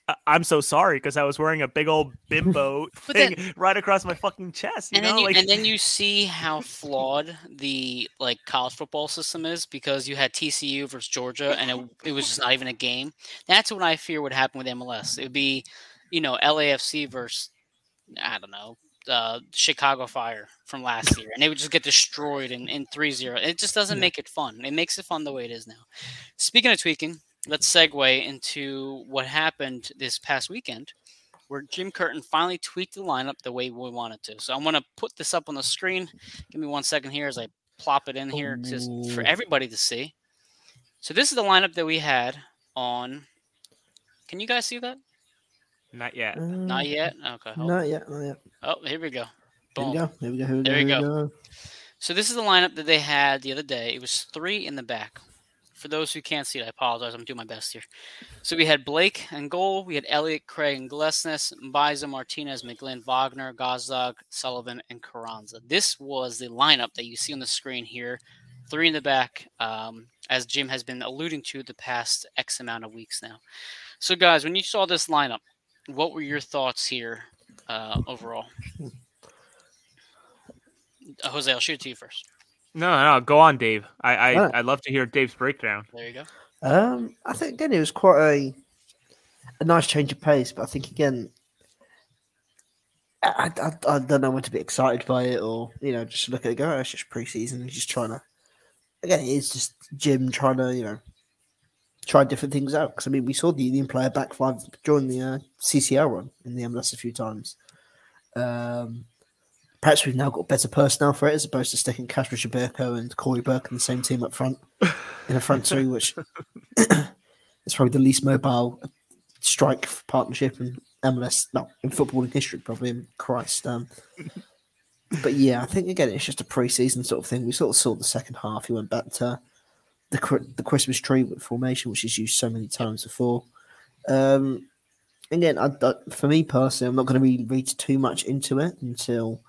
I- I'm so sorry because I was wearing a big old Bimbo [LAUGHS] thing right across my fucking chest. You and know, then you, like and then you see how flawed the like college football system is because you had TCU versus Georgia and it, it was just not even a game. That's what I fear would happen with MLS. It would be, you know, LAFC versus I don't know, uh, Chicago Fire from last year, and they would just get destroyed in, in 3-0. It just doesn't Yeah. make it fun. It makes it fun the way it is now. Speaking of tweaking, let's segue into what happened this past weekend where Jim Curtin finally tweaked the lineup the way we wanted to. So I'm going to put this up on the screen. Give me one second here as I plop it in here just for everybody to see. So this is the lineup that we had on. Can you guys see that? not yet. Uh, not yet. Okay. hold on. Not yet. Not yet. Oh, here we go. Here we Boom. go. Here we go. Here we There go. you here we go. go. So this is the lineup that they had the other day. It was three in the back. For those who can't see it, I apologize. I'm doing my best here. So we had Blake and goal. We had Elliott, Craig, and Glesnes, Biza, Martinez, McGlynn, Wagner, Gazdag, Sullivan, and Carranza. This was the lineup that you see on the screen here. Three in the back, um, as Jim has been alluding to the past X amount of weeks now. So, guys, when you saw this lineup, what were your thoughts here uh, overall? [LAUGHS] Jose, I'll shoot it to you first. No, no, go on, Dave. I I Alright. I'd love to hear Dave's breakdown. There you go. Um, I think again it was quite a a nice change of pace, but I think again, I, I, I don't know when to be excited by it or you know just look at it go. Oh, it's just preseason. He's just trying to. Again, it's just Jim trying to you know try different things out. Because I mean, we saw the Union player back five during the uh, CCL run in the MLS a few times, Um, perhaps we've now got better personnel for it as opposed to sticking Kacper Przybylko and Cory Burke in the same team up front in a front three, which [LAUGHS] is probably the least mobile strike partnership in MLS, no, in footballing history, probably. In Christ. Um, but yeah, I think again it's just a pre-season sort of thing. We sort of saw the second half. He went back to the the Christmas tree formation, which is used so many times before. Um, again, I, I, for me personally, I'm not going to really read too much into it until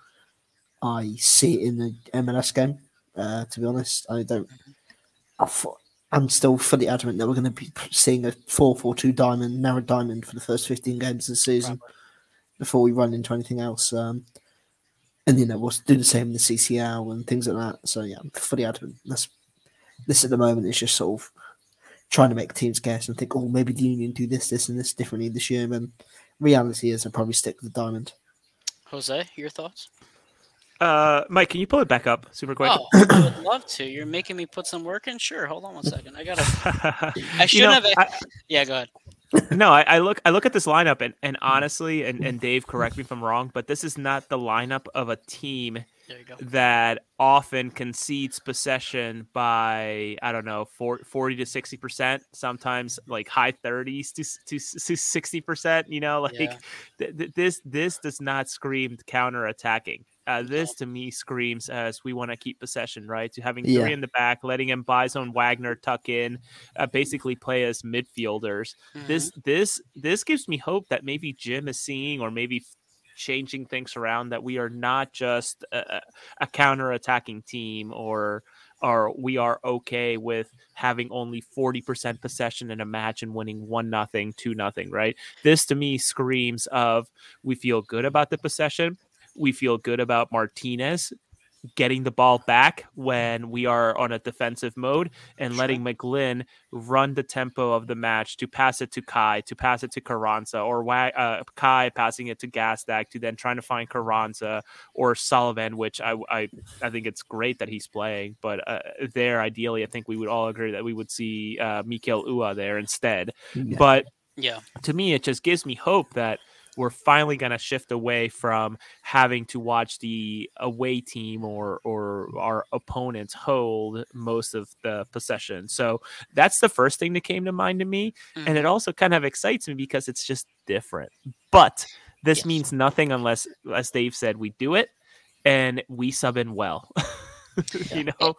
I see it in the MLS game. Uh, to be honest, I don't. I I'm still fully adamant that we're going to be seeing a 4 4 2 diamond, narrow diamond for the first 15 games of the season right. before we run into anything else. Um, and, you know, we'll do the same in the CCL and things like that. So, yeah, I'm fully adamant. That's, this at the moment is just sort of trying to make teams guess and think, oh, maybe the Union do this, this, and this differently this year. And reality is, I'll probably stick with the diamond. Jose, your thoughts? Uh, Mike, can you pull it back up super quick? Oh, I would love to. You're making me put some work in. Sure. Hold on one second. I gotta. I should [LAUGHS] you know, have. A... I, yeah, go ahead. no, I, I, look. I look at this lineup, and, and honestly, and, and Dave, correct me if I'm wrong, but this is not the lineup of a team that often concedes possession by I don't know 40 to 60 percent, sometimes like high 30s to, to 60 percent. You know, [LAUGHS] like yeah. th- th- this this does not scream counter attacking. Uh, this to me screams as we want to keep possession, right? To having three yeah. in the back, letting Mbaizo and Wagner tuck in, uh, basically play as midfielders. Mm-hmm. This this this gives me hope that maybe Jim is seeing, or maybe changing things around. That we are not just a, a counter attacking team, or or we are okay with having only 40% possession in a match and winning one nothing, two nothing, right? This to me screams of we feel good about the possession we feel good about Martinez getting the ball back when we are on a defensive mode and sure. letting McGlynn run the tempo of the match to pass it to Kai, to pass it to Carranza, or uh, Kai passing it to Gazdag to then trying to find Carranza or Sullivan, which I, I, I think it's great that he's playing. But uh, there, ideally, I think we would all agree that we would see uh, Mikael Uhre there instead. Yeah. But yeah, to me, it just gives me hope that – we're finally going to shift away from having to watch the away team or or our opponents hold most of the possession. So that's the first thing that came to mind to me, mm-hmm. and it mm-hmm. also kind of excites me because it's just different. But this yes. means nothing unless, as Dave said, we do it and we sub in well. [LAUGHS] you know.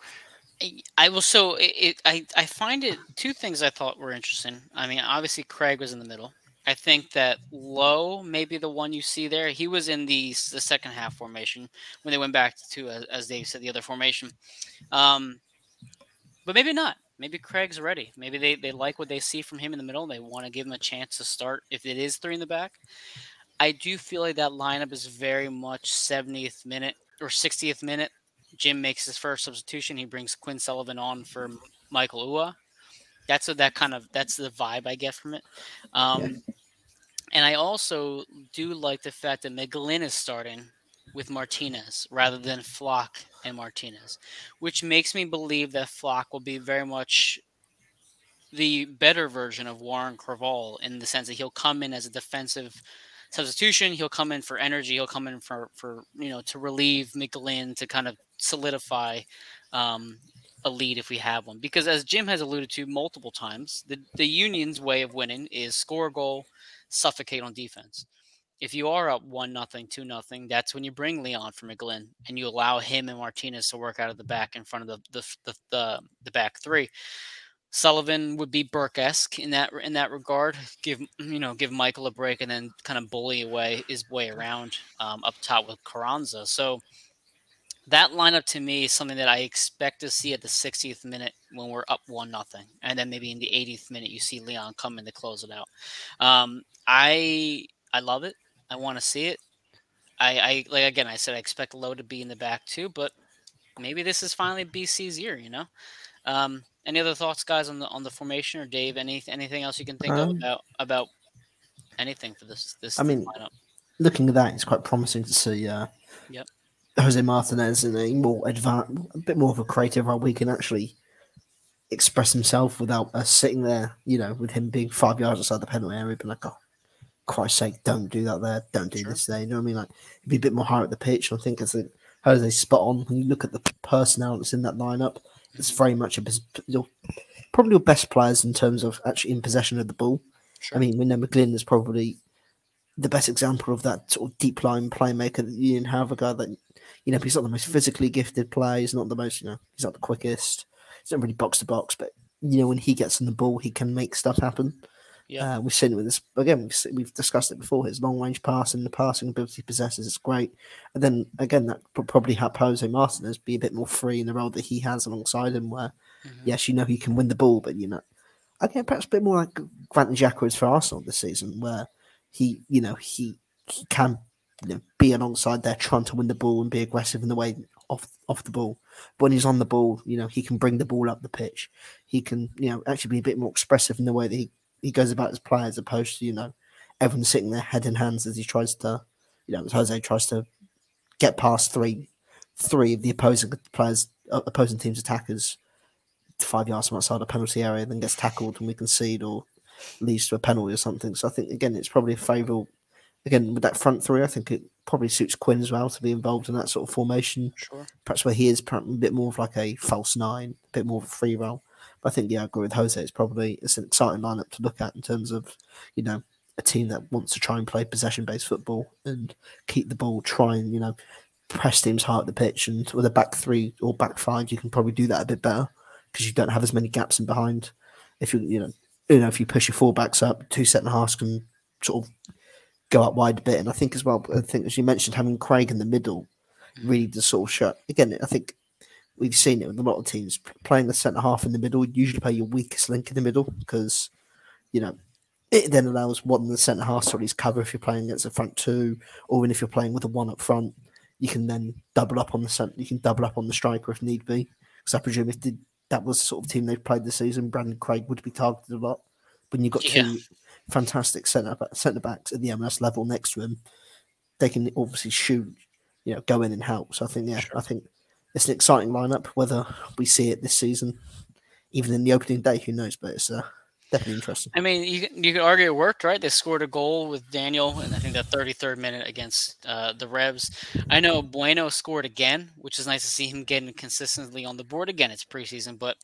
I will so it, it, I I find it two things I thought were interesting. I mean, obviously Craig was in the middle, I think that Lowe, maybe the one you see there, he was in the the second half formation when they went back to, as Dave said, the other formation. Um, but maybe not. Maybe Craig's ready. Maybe they, they like what they see from him in the middle. They want to give him a chance to start if it is three in the back. I do feel like that lineup is very much 70th minute or 60th minute. Jim makes his first substitution. He brings Quinn Sullivan on for Mikael Uhre. That's what that kind of that's the vibe I get from it. Um, yeah. And I also do like the fact that McGlynn is starting with Martinez rather than Flach and Martinez, which makes me believe that Flach will be very much the better version of Warren Creavalle in the sense that he'll come in as a defensive substitution. He'll come in for energy. He'll come in for for you know to relieve McGlynn to kind of solidify um, a lead if we have one. Because as Jim has alluded to multiple times, the, the Union's way of winning is score a goal, suffocate on defense. If you are up one nothing, two nothing, that's when you bring Leon for McGlynn and you allow him and Martinez to work out of the back in front of the the the, the, the back three. Sullivan would be Burke-esque in that in that regard. Give you know give Michael a break and then kind of bully away his way around um, up top with Carranza. So that lineup to me is something that I expect to see at the 60th minute when we're up one nothing, and then maybe in the 80th minute you see Leon come in to close it out. Um, I I love it. I want to see it. I, I like again. I said I expect Lowe to be in the back too, but maybe this is finally BC's year. You know. Um, any other thoughts, guys, on the on the formation or Dave? Any anything else you can think um, of about about anything for this this? I mean, lineup? looking at that, it's quite promising to see. Uh, yep. Jose Martinez in a more advanced, a bit more of a creative role. We can actually express himself without us sitting there, you know, with him being five yards outside the penalty area, being like, oh, Christ's sake, don't do that there. Don't do Sure. this there. You know what I mean? Like, be a bit more higher at the pitch. I think it's a Jose's spot on. When you look at the personnel that's in that lineup, it's very much a your, probably your best players in terms of actually in possession of the ball. Sure. I mean, we know McGlynn is probably the best example of that sort of deep line playmaker that you didn't have. A guy that, you know, he's not the most physically gifted player. He's not the most, you know, he's not the quickest. He's not really box to box, but, you know, when he gets on the ball, he can make stuff happen. Yeah. Uh, we've seen it with this, again, we've, we've discussed it before. His long range passing, the passing ability he possesses is great. And then, again, that probably help Jose Martinez be a bit more free in the role that he has alongside him, where, Mhm. yes, you know, he can win the ball, but, you know, again, perhaps a bit more like Granit Xhaka is for Arsenal this season, where he, you know, he, he can you know, be alongside there trying to win the ball and be aggressive in the way off off the ball. But when he's on the ball, you know, he can bring the ball up the pitch. He can, you know, actually be a bit more expressive in the way that he, he goes about his play as opposed to, you know, everyone sitting there head in hands as he tries to, you know, as Jose tries to get past three three of the opposing players uh, opposing team's attackers five yards from outside the penalty area, then gets tackled and we concede or leads to a penalty or something. So I think again it's probably a favourable again with that front three, I think it probably suits Quinn as well to be involved in that sort of formation. Sure. Perhaps where he is perhaps a bit more of like a false nine, a bit more of a free role. But I think yeah, I agree with Jose. It's probably it's an exciting lineup to look at in terms of, you know, a team that wants to try and play possession based football and keep the ball, try and, you know, press teams hard at the pitch and with a back three or back five you can probably do that a bit better because you don't have as many gaps in behind. If you you know you know if you push your full backs up, two centre halves can sort of go up wide a bit. And I think as well, I think as you mentioned, having Craig in the middle really does sort of shut. Again, I think we've seen it with a lot of teams playing the centre half in the middle. Usually play your weakest link in the middle because you know it then allows one of the centre half to at least cover if you're playing against the front two, or even if you're playing with a one up front, you can then double up on the centre. You can double up on the striker if need be. Because I presume if the, that was the sort of team they've played this season, Brandan Craig would be targeted a lot. When you've got Yeah. two fantastic centre centre backs at the MLS level next to him, they can obviously shoot, you know, go in and help. So I think, yeah, Sure. I think it's an exciting lineup. Whether we see it this season, even in the opening day, who knows? But it's uh, definitely interesting. I mean, you can- you could argue it worked, right? They scored a goal with Daniel, and I think the 33rd minute against uh, the Revs. I know Bueno scored again, which is nice to see him getting consistently on the board again. It's preseason, but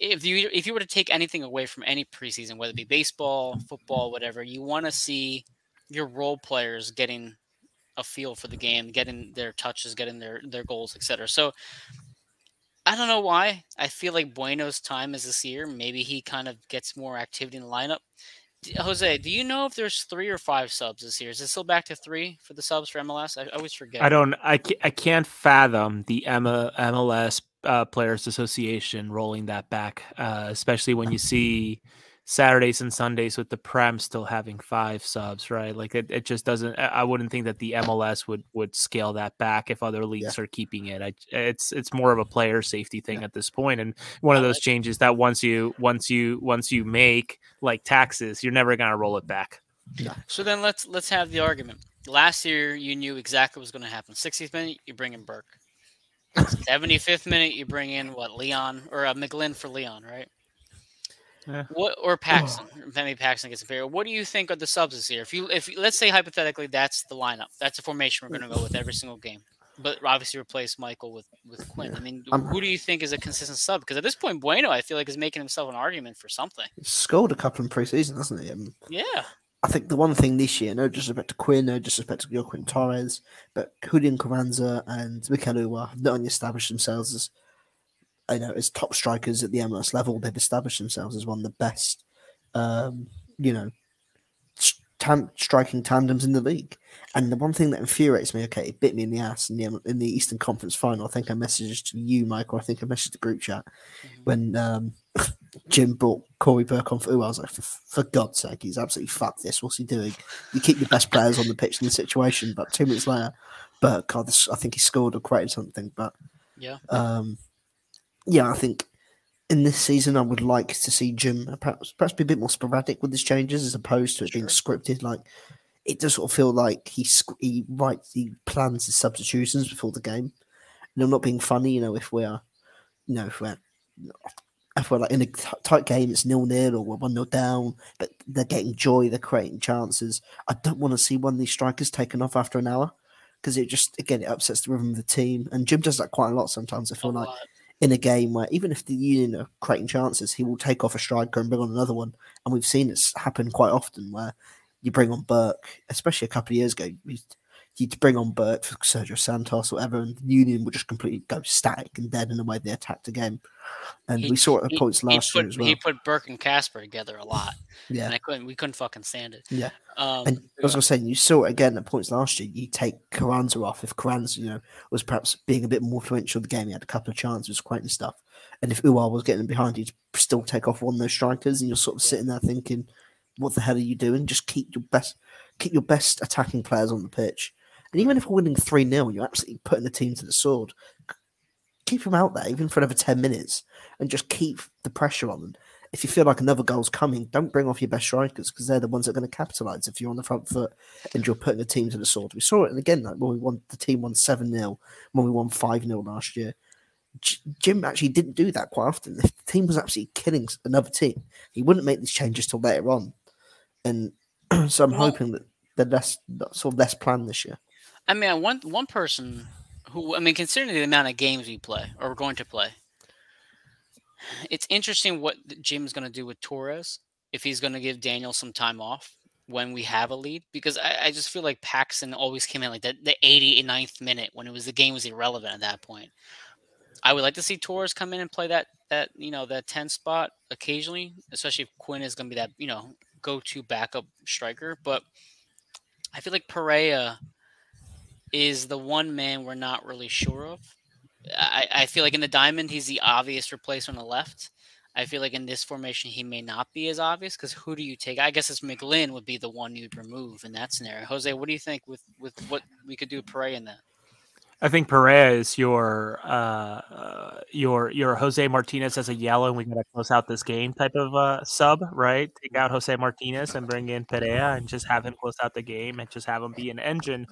if you if you were to take anything away from any preseason, whether it be baseball, football, whatever, you want to see your role players getting a feel for the game, getting their touches, getting their their goals, etc. So I don't know why. I feel like Bueno's time is this year. Maybe he kind of gets more activity in the lineup. Jose, do you know if there's three or five subs this year? Is it still back to three for the subs for MLS? I, always forget. I don't. I can't, I can't fathom the MLS uh, Players Association rolling that back, uh, especially when you see Saturdays and Sundays with the Prem still having five subs, right? Like it, it just doesn't. I I wouldn't think that the MLS would would scale that back if other leagues are keeping it. I, it's it's more of a player safety thing at this point, and one of those changes that once you once you once you make like taxes, you're never gonna roll it back. Yeah. So then let's let's have the argument. Last year, you knew exactly what was going to happen. 60th minute, you bring in Burke. 75th minute, you bring in what Leon or uh, McGlynn for Leon, right? Yeah. What or Paxten? Maybe Paxten gets a fair. What do you think of the subs this year? If you if let's say hypothetically that's the lineup, that's the formation we're going to go with every single game. But obviously replace Michael with with Quinn. I mean, I'm- who do you think is a consistent sub? Because at this point, Bueno, I feel like is making himself an argument for something. He's scored a couple in pre-season, hasn't he? Um, Yeah, I think the one thing this year, no disrespect to Quinn, no disrespect to Joaquin Torres, but Julian Carranza and Mikael Uhre have not only established themselves as I know as top strikers at the MLS level, they've established themselves as one of the best, um, you know, tan- striking tandems in the league. And the one thing that infuriates me, okay, it bit me in the ass in the in the Eastern Conference final. I think I messaged to you, Michael. I think I messaged the group chat when um, Jim brought Cory Burke on for Uhre. I was like, for, for God's sake, he's absolutely fucked this. What's he doing? You keep your best players on the pitch in the situation, but two minutes later, Burke, God, this, I think he scored or created something. But yeah. um, yeah, I think in this season, I would like to see Jim perhaps perhaps be a bit more sporadic with his changes as opposed to it being scripted. Like it does sort of feel like he he writes he plans his substitutions before the game. And I'm not being funny, you know, if we're you know if we're I feel like in a t- tight game, it's nil nil or we're one nil down, but they're getting joy, they're creating chances. I don't want to see one of these strikers taken off after an hour because it just again it upsets the rhythm of the team. And Jim does that quite a lot sometimes. I feel like in a game where even if the Union are creating chances, he will take off a striker and bring on another one. And we've seen this happen quite often where you bring on Burke, especially a couple of years ago. You, you'd bring on Burke for Sergio Santos or whatever, and the Union would just completely go static and dead in the way they attacked the game. And He- we saw it at He- points last put, year as well. He put Burke and Kacper together a lot, yeah. and I couldn't. We couldn't fucking stand it. Yeah. Um, And as I was saying, you saw it again at points last year. You take Carranza off. If Carranza, you know, was perhaps being a bit more influential in the game, he had a couple of chances, was creating stuff. And if Uhre was getting behind, he'd still take off one of those strikers, and you're sort of sitting there thinking, "What the hell are you doing? Just keep your best, keep your best attacking players on the pitch." And even if we're winning three 0 you're absolutely putting the team to the sword. Keep them out there, even for another ten minutes, and just keep the pressure on them if you feel like another goal's coming, don't bring off your best strikers because they're the ones that are going to capitalise if you're on the front foot and you're putting the team to the sword. We saw it again like when we won the team won 7 0, when we won 5 0 last year. Jim actually didn't do that quite often. If the team was absolutely killing another team, he wouldn't make these changes till later on. And [CLEARS THROAT] so I'm Well- hoping that they're less sort of less planned this year. I mean, one one person who I mean, considering the amount of games we play or we're going to play, it's interesting what Jim's going to do with Torres if he's going to give Daniel some time off when we have a lead because I, I just feel like Paxten always came in like the, the 89th minute when it was the game was irrelevant at that point. I would like to see Torres come in and play that that you know that 10 spot occasionally, especially if Quinn is going to be that you know go to backup striker. But I feel like Perea is the one man we're not really sure of. I, I feel like in the diamond he's the obvious replacement on the left. I feel like in this formation he may not be as obvious because who do you take? I guess it's McGlynn would be the one you'd remove in that scenario. Jose, what do you think with with what we could do Perea in that? I think Perea is your uh, uh, your your Jose Martinez as a yellow, and we got to close out this game type of uh, sub, right? Take out Jose Martinez and bring in Perea, and just have him close out the game, and just have him be an engine.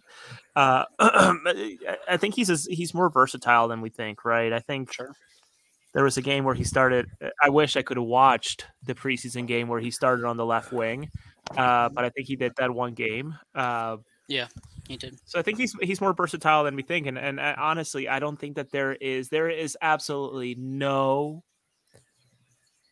Uh, [CLEARS THROAT] I think he's as, he's more versatile than we think, right? I think Sure. there was a game where he started. I wish I could have watched the preseason game where he started on the left wing, uh, but I think he did that one game. Uh, Yeah, he did. so I think he's he's more versatile than we think, and and uh, honestly, I don't think that there is there is absolutely no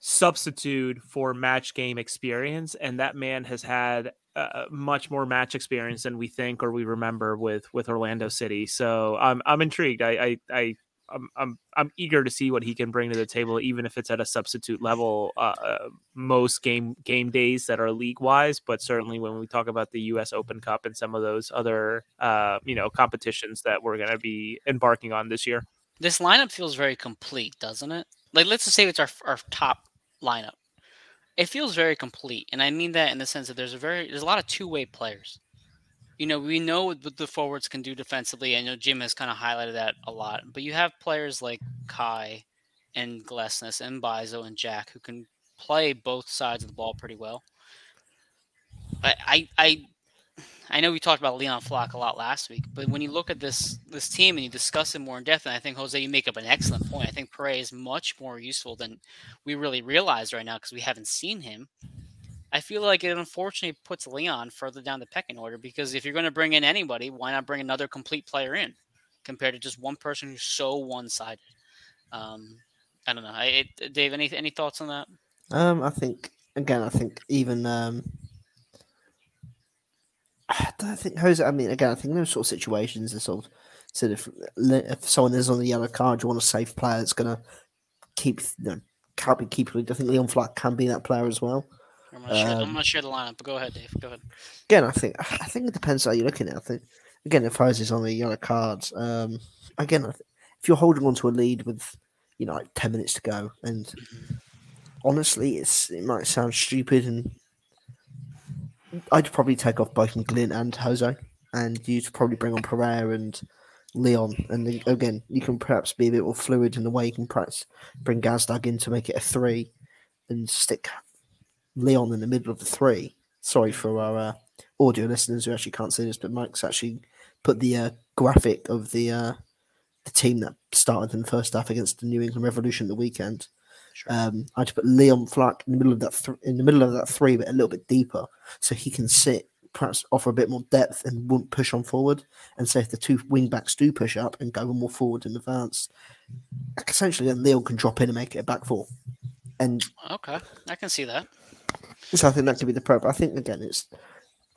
substitute for match game experience, and that man has had uh, much more match experience than we think or we remember with with Orlando City. So I'm I'm intrigued. I I. I I'm, I'm I'm eager to see what he can bring to the table, even if it's at a substitute level. Uh, uh, most game game days that are league wise, but certainly when we talk about the U.S. Open Cup and some of those other uh, you know competitions that we're going to be embarking on this year. This lineup feels very complete, doesn't it? Like let's just say it's our our top lineup. It feels very complete, and I mean that in the sense that there's a very there's a lot of two way players. You know, we know what the forwards can do defensively. I know Jim has kind of highlighted that a lot, but you have players like Kai and Glesnes and Bizo and Jack who can play both sides of the ball pretty well. I I I, know we talked about Leon Flach a lot last week, but when you look at this this team and you discuss it more in depth, and I think Jose, you make up an excellent point. I think Perea is much more useful than we really realize right now because we haven't seen him. I feel like it unfortunately puts Leon further down the pecking order because if you're going to bring in anybody, why not bring another complete player in compared to just one person who's so one sided? Um, I don't know. I, it, Dave, any any thoughts on that? Um, I think again, I think even um, I don't think Jose. I mean, again, I think those sort of situations are sort of sort of if someone is on the yellow card, you want a safe player that's going to keep you know, can't be keep. I think Leon Flach can be that player as well. I'm not sure. I'm Um, not sure the lineup, but go ahead, Dave. Go ahead. Again, I think I think it depends how you're looking at. it. I think again, if Jose's on the yellow cards, um, again, I th- if you're holding on to a lead with you know like ten minutes to go, and honestly, it's it might sound stupid, and I'd probably take off both McGlynn and Jose, and you'd probably bring on Pereira and Leon, and again, you can perhaps be a bit more fluid in the way you can perhaps bring Gazdag in to make it a three, and stick Leon in the middle of the three. Sorry for our uh, audio listeners who actually can't see this, but Mike's actually put the uh, graphic of the uh, the team that started in the first half against the New England Revolution at the weekend. Sure. Um, I just put Leon Flach in the middle of that th- in the middle of that three, but a little bit deeper, so he can sit, perhaps offer a bit more depth and won't push on forward. And so if the two wing backs do push up and go more forward in advance, essentially then Leon can drop in and make it a back four. And okay, I can see that. So I think that could be the pro. But I think again, it's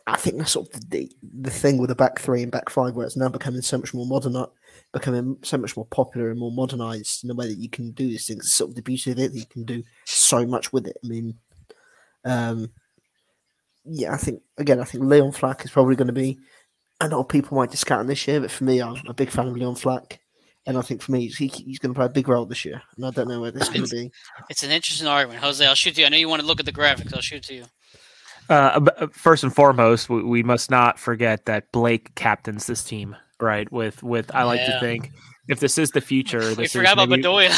I think that's sort of the the thing with the back three and back five, where it's now becoming so much more modern, not becoming so much more popular and more modernized in the way that you can do these things. It's sort of the beauty of it that you can do so much with it. I mean, um, yeah, I think again, I think Leon Flach is probably going to be. I know people might discount him this year, but for me, I'm a big fan of Leon Flach. And I think for me, he, he's going to play a big role this year. And I don't know where this is going to be. It's an interesting argument, Jose. I'll shoot to you. I know you want to look at the graphics. I'll shoot to you. Uh, uh, first and foremost, we, we must not forget that Blake captains this team, right? With with I like to think if this is the future, [LAUGHS] We this is forgot about maybe- Bedoya.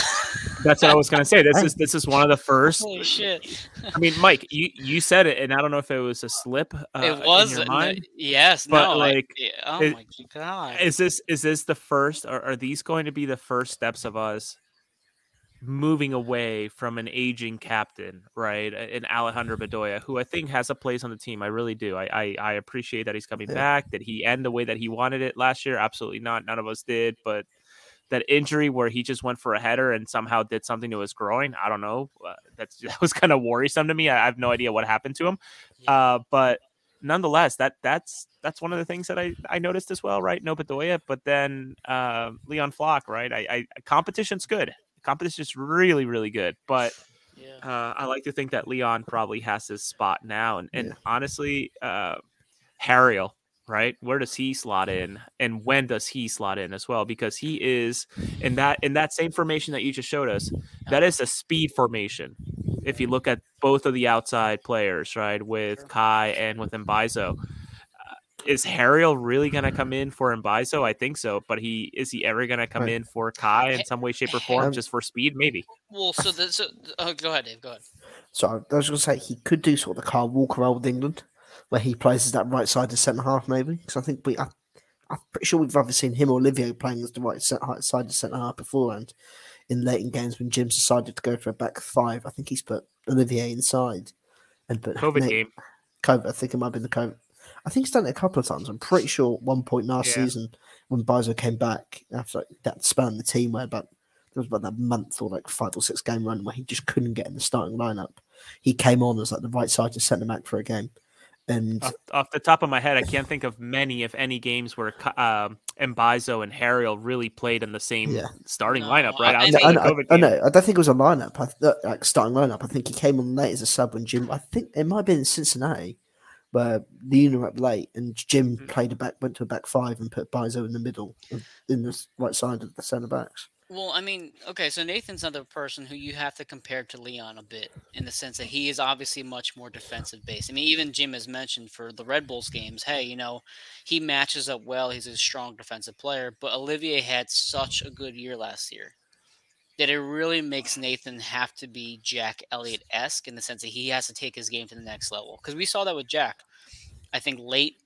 [LAUGHS] That's what I was going to say. This is this is one of the first. Holy shit! I mean, Mike, you you said it, and I don't know if it was a slip. Uh, it was in your no, mind. yes, But, no, like, yeah, oh it- my god! Is this is this the first? Or are these going to be the first steps of us moving away from an aging captain, right? In Alejandro Bedoya, who I think has a place on the team. I really do. I I, I appreciate that he's coming Yeah. back. Did he end the way that he wanted it last year? Absolutely not. None of us did. But that injury where he just went for a header and somehow did something to his groin, I don't know. Uh, that's [LAUGHS] that was kind of worrisome to me. I, I have no idea what happened to him. Uh, but nonetheless, that that's that's one of the things that I, I noticed as well, right? No Bedoya, but then uh, Leon Flach, right? I, I competition's good. Competition's really really good, but yeah. uh, I like to think that Leon probably has his spot now. And and Yeah. honestly, uh, Harriel, right? Where does he slot in, and when does he slot in as well? Because he is in that in that same formation that you just showed us. That is a speed formation. If you look at both of the outside players, right, with Kai and with Mbaizo, uh, is Harriel really going to come in for Mbaizo? I think so, but he is he ever going to come Right. in for Kai in some way, shape, or form, Um, just for speed? Maybe. Well, so the so oh, go ahead, Dave. Go ahead. So I was going to say he could do sort of the Kyle Walker role with England, where he plays as that right side of centre half, maybe. Because I think we, I, I'm pretty sure we've either seen him or Olivier playing as the right side of centre half beforehand. In late in games when Jim's decided to go for a back five, I think he's put Olivier inside and put COVID Nate- game. COVID. I think it might have been the COVID. I think he's done it a couple of times. I'm pretty sure at one point last Yeah. season when Bizo came back after that span the team where about there was about that month or like five or six game run where he just couldn't get in the starting lineup. He came on as like the right side to centre back for a game, and off, off the top of my head, I can't think of many, if any, games where Ka- um, Mbaizo and Harriel really played in the same Yeah. starting No, lineup, right? I- I No, I, the know, COVID I, know. I don't think it was a lineup. I like starting lineup. I think he came on late as a sub when Jim. I think it might have been in Cincinnati, where the Union were up late and Jim Mhm. played a back, went to a back five and put Bizo in the middle, of- in the right side of the centre backs. Well, I mean, okay, so Nathan's another person who you have to compare to Leon a bit in the sense that he is obviously much more defensive based. I mean, even Jim has mentioned for the Red Bulls games, hey, you know, he matches up well. He's a strong defensive player, but Olivier had such a good year last year that it really makes Nathan have to be Jack Elliott esque in the sense that he has to take his game to the next level. Because we saw that with Jack, I think late,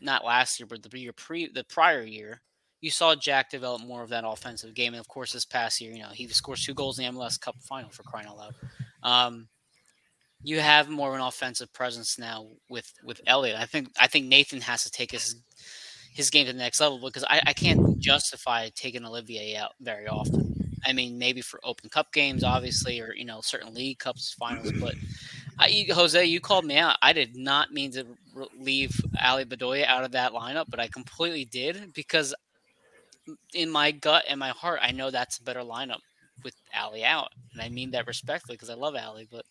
not last year, but the year pre, the prior year you saw Jack develop more of that offensive game. And of course, this past year, you know, he scores two goals in the MLS Cup final for crying out loud. Um, you have more of an offensive presence now with with Elliott. I think I think Nathan has to take his his game to the next level because I, I can't justify taking Olivier out very often. I mean, maybe for Open Cup games, obviously, or you know, certain League Cups finals. But I, Jose, you called me out. I did not mean to leave Ali Bedoya out of that lineup, but I completely did because in my gut and my heart, I know that's a better lineup with Ali out, and I mean that respectfully because I love Ali. But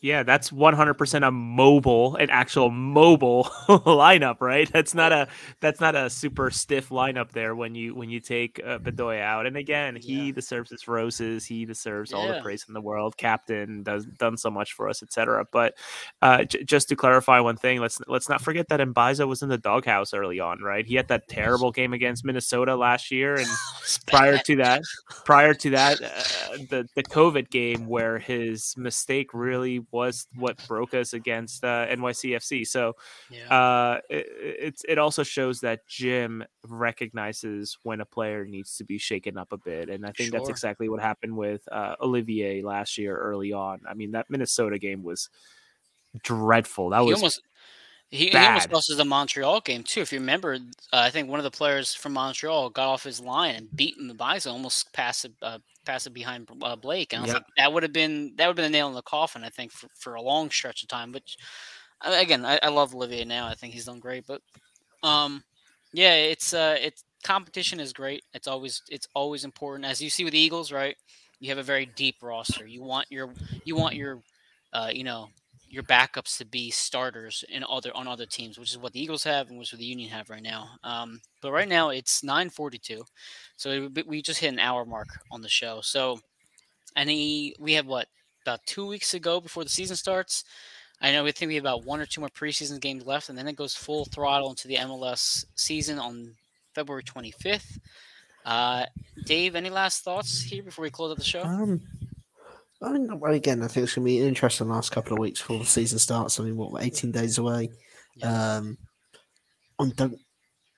Yeah, that's 100% a mobile, an actual mobile [LAUGHS] lineup, right? That's not a that's not a super stiff lineup there when you when you take uh, Bedoya out. And again, he Yeah. deserves his roses. He deserves all the praise in the world. Captain does done so much for us, etc. But uh, j- just to clarify one thing, let's let's not forget that Mbaizo was in the doghouse early on, right? He had that terrible game against Minnesota last year, and [LAUGHS] prior to that prior to that uh, the the covid game where his mistake really was what broke us against uh, NYCFC. So Yeah. uh, it, it's it also shows that Jim recognizes when a player needs to be shaken up a bit, and I think that's exactly what happened with uh, Olivier last year early on. I mean, that Minnesota game was dreadful. That he was almost he, he almost lost the Montreal game too. If you remember, uh, I think one of the players from Montreal got off his line and beat him by almost pass it uh, pass it behind uh, Blake. And I was like, that would have been that would have been a nail in the coffin. I think for, for a long stretch of time. Which uh, again, I, I love Olivier now. I think he's done great. But um, yeah, it's uh, it's competition is great. It's always it's always important. As you see with the Eagles, right? You have a very deep roster. You want your you want your uh, you know your backups to be starters in other on other teams, which is what the Eagles have and which the Union have right now. Um, but right now it's 9:42, so it, we just hit an hour mark on the show. So, any we have what about two weeks ago before the season starts. I know we think we have about one or two more preseason games left, and then it goes full throttle into the MLS season on February 25th. Uh, Dave, any last thoughts here before we close out the show? Um, I mean, well, again, I think it's going to be an interesting last couple of weeks before the season starts. I mean, what, we're 18 days away? Yeah. Um, and don't,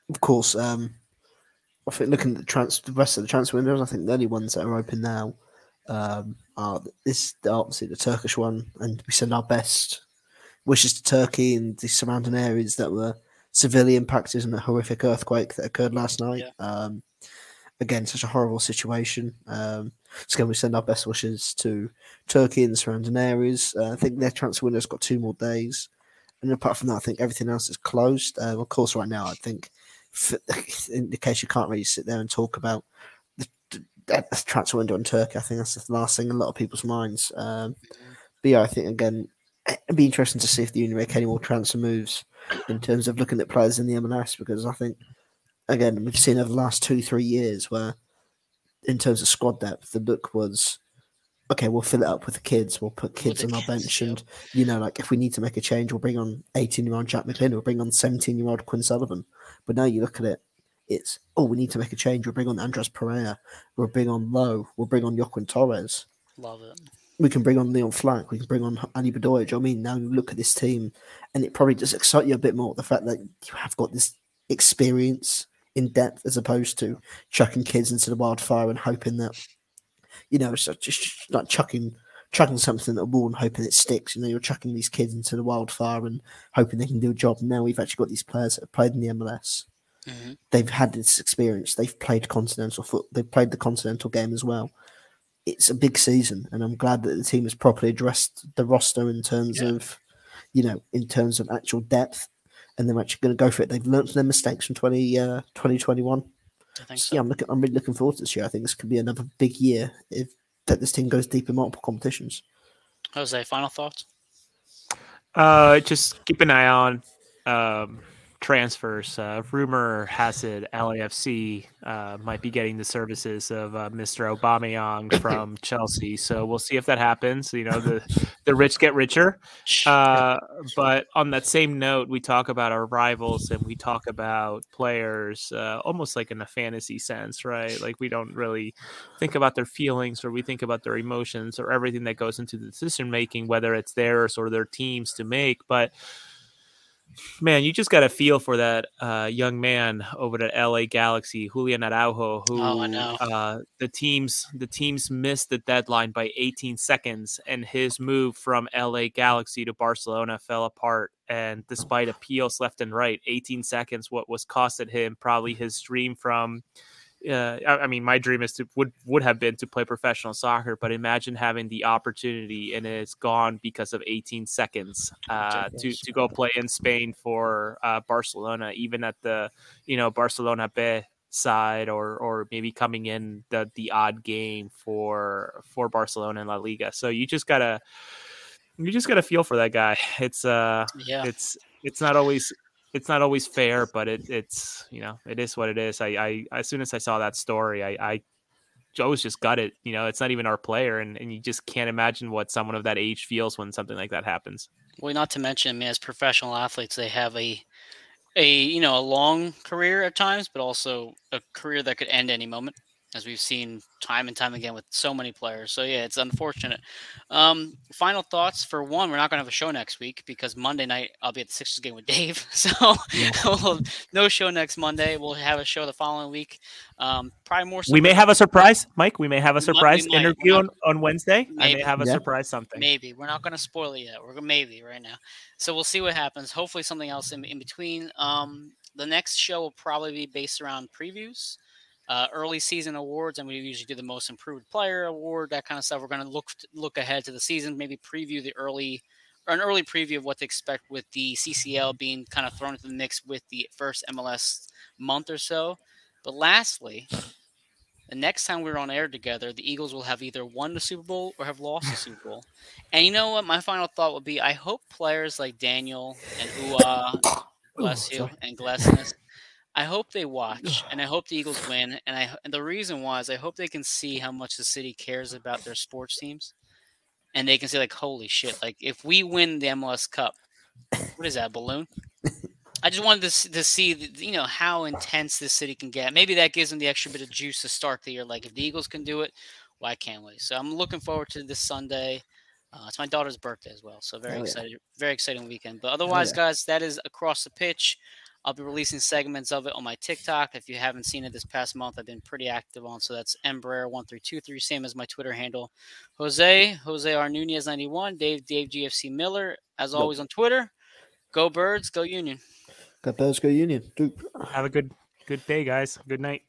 of course, um, I think looking at the, trans- the rest of the transfer windows, I think the only ones that are open now um, are this, obviously the Turkish one, and we send our best wishes to Turkey and the surrounding areas that were severely impacted in the horrific earthquake that occurred last night. Yeah. Um, again, such a horrible situation. Um, so again, we send our best wishes to Turkey and the surrounding areas. Uh, I think their transfer window's got two more days. And apart from that, I think everything else is closed. Um, of course, right now, I think, f [LAUGHS] in the case you can't really sit there and talk about the, the, the transfer window in Turkey, I think that's the last thing in a lot of people's minds. Um, but yeah, I think, again, it'd be interesting to see if the Union make any more transfer moves in terms of looking at players in the MLS because I think, again, we've seen over the last two, three years where, in terms of squad depth, the look was okay, we'll fill it up with the kids. We'll put kids on our kids, bench, yep. and you know, like if we need to make a change, we'll bring on eighteen-year-old Jack McLean, we'll bring on seventeen-year-old Quinn Sullivan. But now you look at it, it's oh, we need to make a change. We'll bring on Andres Pereira. We'll bring on Lowe. We'll bring on Joaquin Torres. Love it. We can bring on Leon Flach. We can bring on Ali Bedoya. Do you know what I mean? Now you look at this team, and it probably just excites you a bit more. The fact that you have got this experience in depth, as opposed to chucking kids into the wildfire and hoping that, you know, it's just- like chucking chucking something at a wall and hoping it sticks. You know, you're chucking these kids into the wildfire and hoping they can do a job. And Now we've actually got these players that have played in the MLS. hmm They've had this experience. They've played continental foot. They've played the continental game as well. It's a big season, and I'm glad that the team has properly addressed the roster in terms Yeah. of, you know, in terms of actual depth, and they're actually going to go for it. They've learned from their mistakes from 20, uh, 2021. I think So, so. yeah, I'm looking. I'm really looking forward to this year. I think this could be another big year if that this team goes deep in multiple competitions. Jose, final thoughts? Uh, just keep an eye on um, transfers. Uh, rumor has it LAFC uh, might be getting the services of uh, Mr. Aubameyang [COUGHS] from Chelsea. So we'll see if that happens. You know, the the rich get richer. Uh, but on that same note, we talk about our rivals and we talk about players uh, almost like in a fantasy sense, right? Like we don't really think about their feelings or we think about their emotions or everything that goes into the decision making, whether it's theirs or their teams to make. But man, you just got a feel for that uh, young man over at LA Galaxy, Julian Araujo, who Oh, uh, the teams the teams missed the deadline by 18 seconds, and his move from LA Galaxy to Barcelona fell apart. And despite appeals left and right, 18 seconds, what was costed him probably his dream from. Uh, I, I mean, my dream is to would would have been to play professional soccer, but imagine having the opportunity and it's gone because of 18 seconds uh, to to go play in Spain for uh, Barcelona, even at the you know Barcelona B side, or or maybe coming in the the odd game for for Barcelona in La Liga. So you just gotta you just gotta feel for that guy. It's uh Yeah. it's it's not always it's not always fair, but it it's you know it is what it is. I, I as soon as I saw that story, I, I was just gutted. You know, it's not even our player, and, and you just can't imagine what someone of that age feels when something like that happens. Well, not to mention, I mean, as professional athletes, they have a a you know a long career at times, but also a career that could end any moment. As we've seen time and time again with so many players. So yeah, it's unfortunate. Um, final thoughts for one, we're not going to have a show next week because Monday night I'll be at the Sixers game with [LAUGHS] Dave. So Yeah. [LAUGHS] we'll, no show next Monday. We'll have a show the following week. Um, probably more. We may have a surprise, Mike. We may have a We might- we surprise might. interview on, on Wednesday. I may have a Yeah. surprise something. Maybe we're not going to spoil it yet. We're gonna maybe right now. So we'll see what happens. Hopefully something else in, in between. Um, the next show will probably be based around previews, uh, early season awards, and we usually do the most improved player award, that kind of stuff. We're going to look look ahead to the season, maybe preview the early or an early preview of what to expect with the CCL being kind of thrown into the mix with the first MLS month or so. But lastly, the next time we're on air together, the Eagles will have either won the Super Bowl or have lost the [LAUGHS] Super Bowl. And you know what? My final thought would be: I hope players like Daniel and Uhre, bless you, and Glesnes, I hope they watch, and I hope the Eagles win. And I and the reason why is I hope they can see how much the city cares about their sports teams, and they can say like, "Holy shit!" Like if we win the MLS Cup, what is that balloon? I just wanted to, to see, the, you know, how intense this city can get. Maybe that gives them the extra bit of juice to start the year. Like if the Eagles can do it, why can't we? So I'm looking forward to this Sunday. Uh, it's my daughter's birthday as well, so very Oh, yeah. excited, very exciting weekend. But otherwise, yeah. guys, that is across the pitch. I'll be releasing segments of it on my TikTok. If you haven't seen it this past month, I've been pretty active on. So that's Embraer1323, same as my Twitter handle. Jose, Jose R. Nunez 91, Dave, Dave GFC Miller, as Yep. always on Twitter. Go Birds, go Union. Go Birds, go Union. Dupe. Have a good good day, guys. Good night.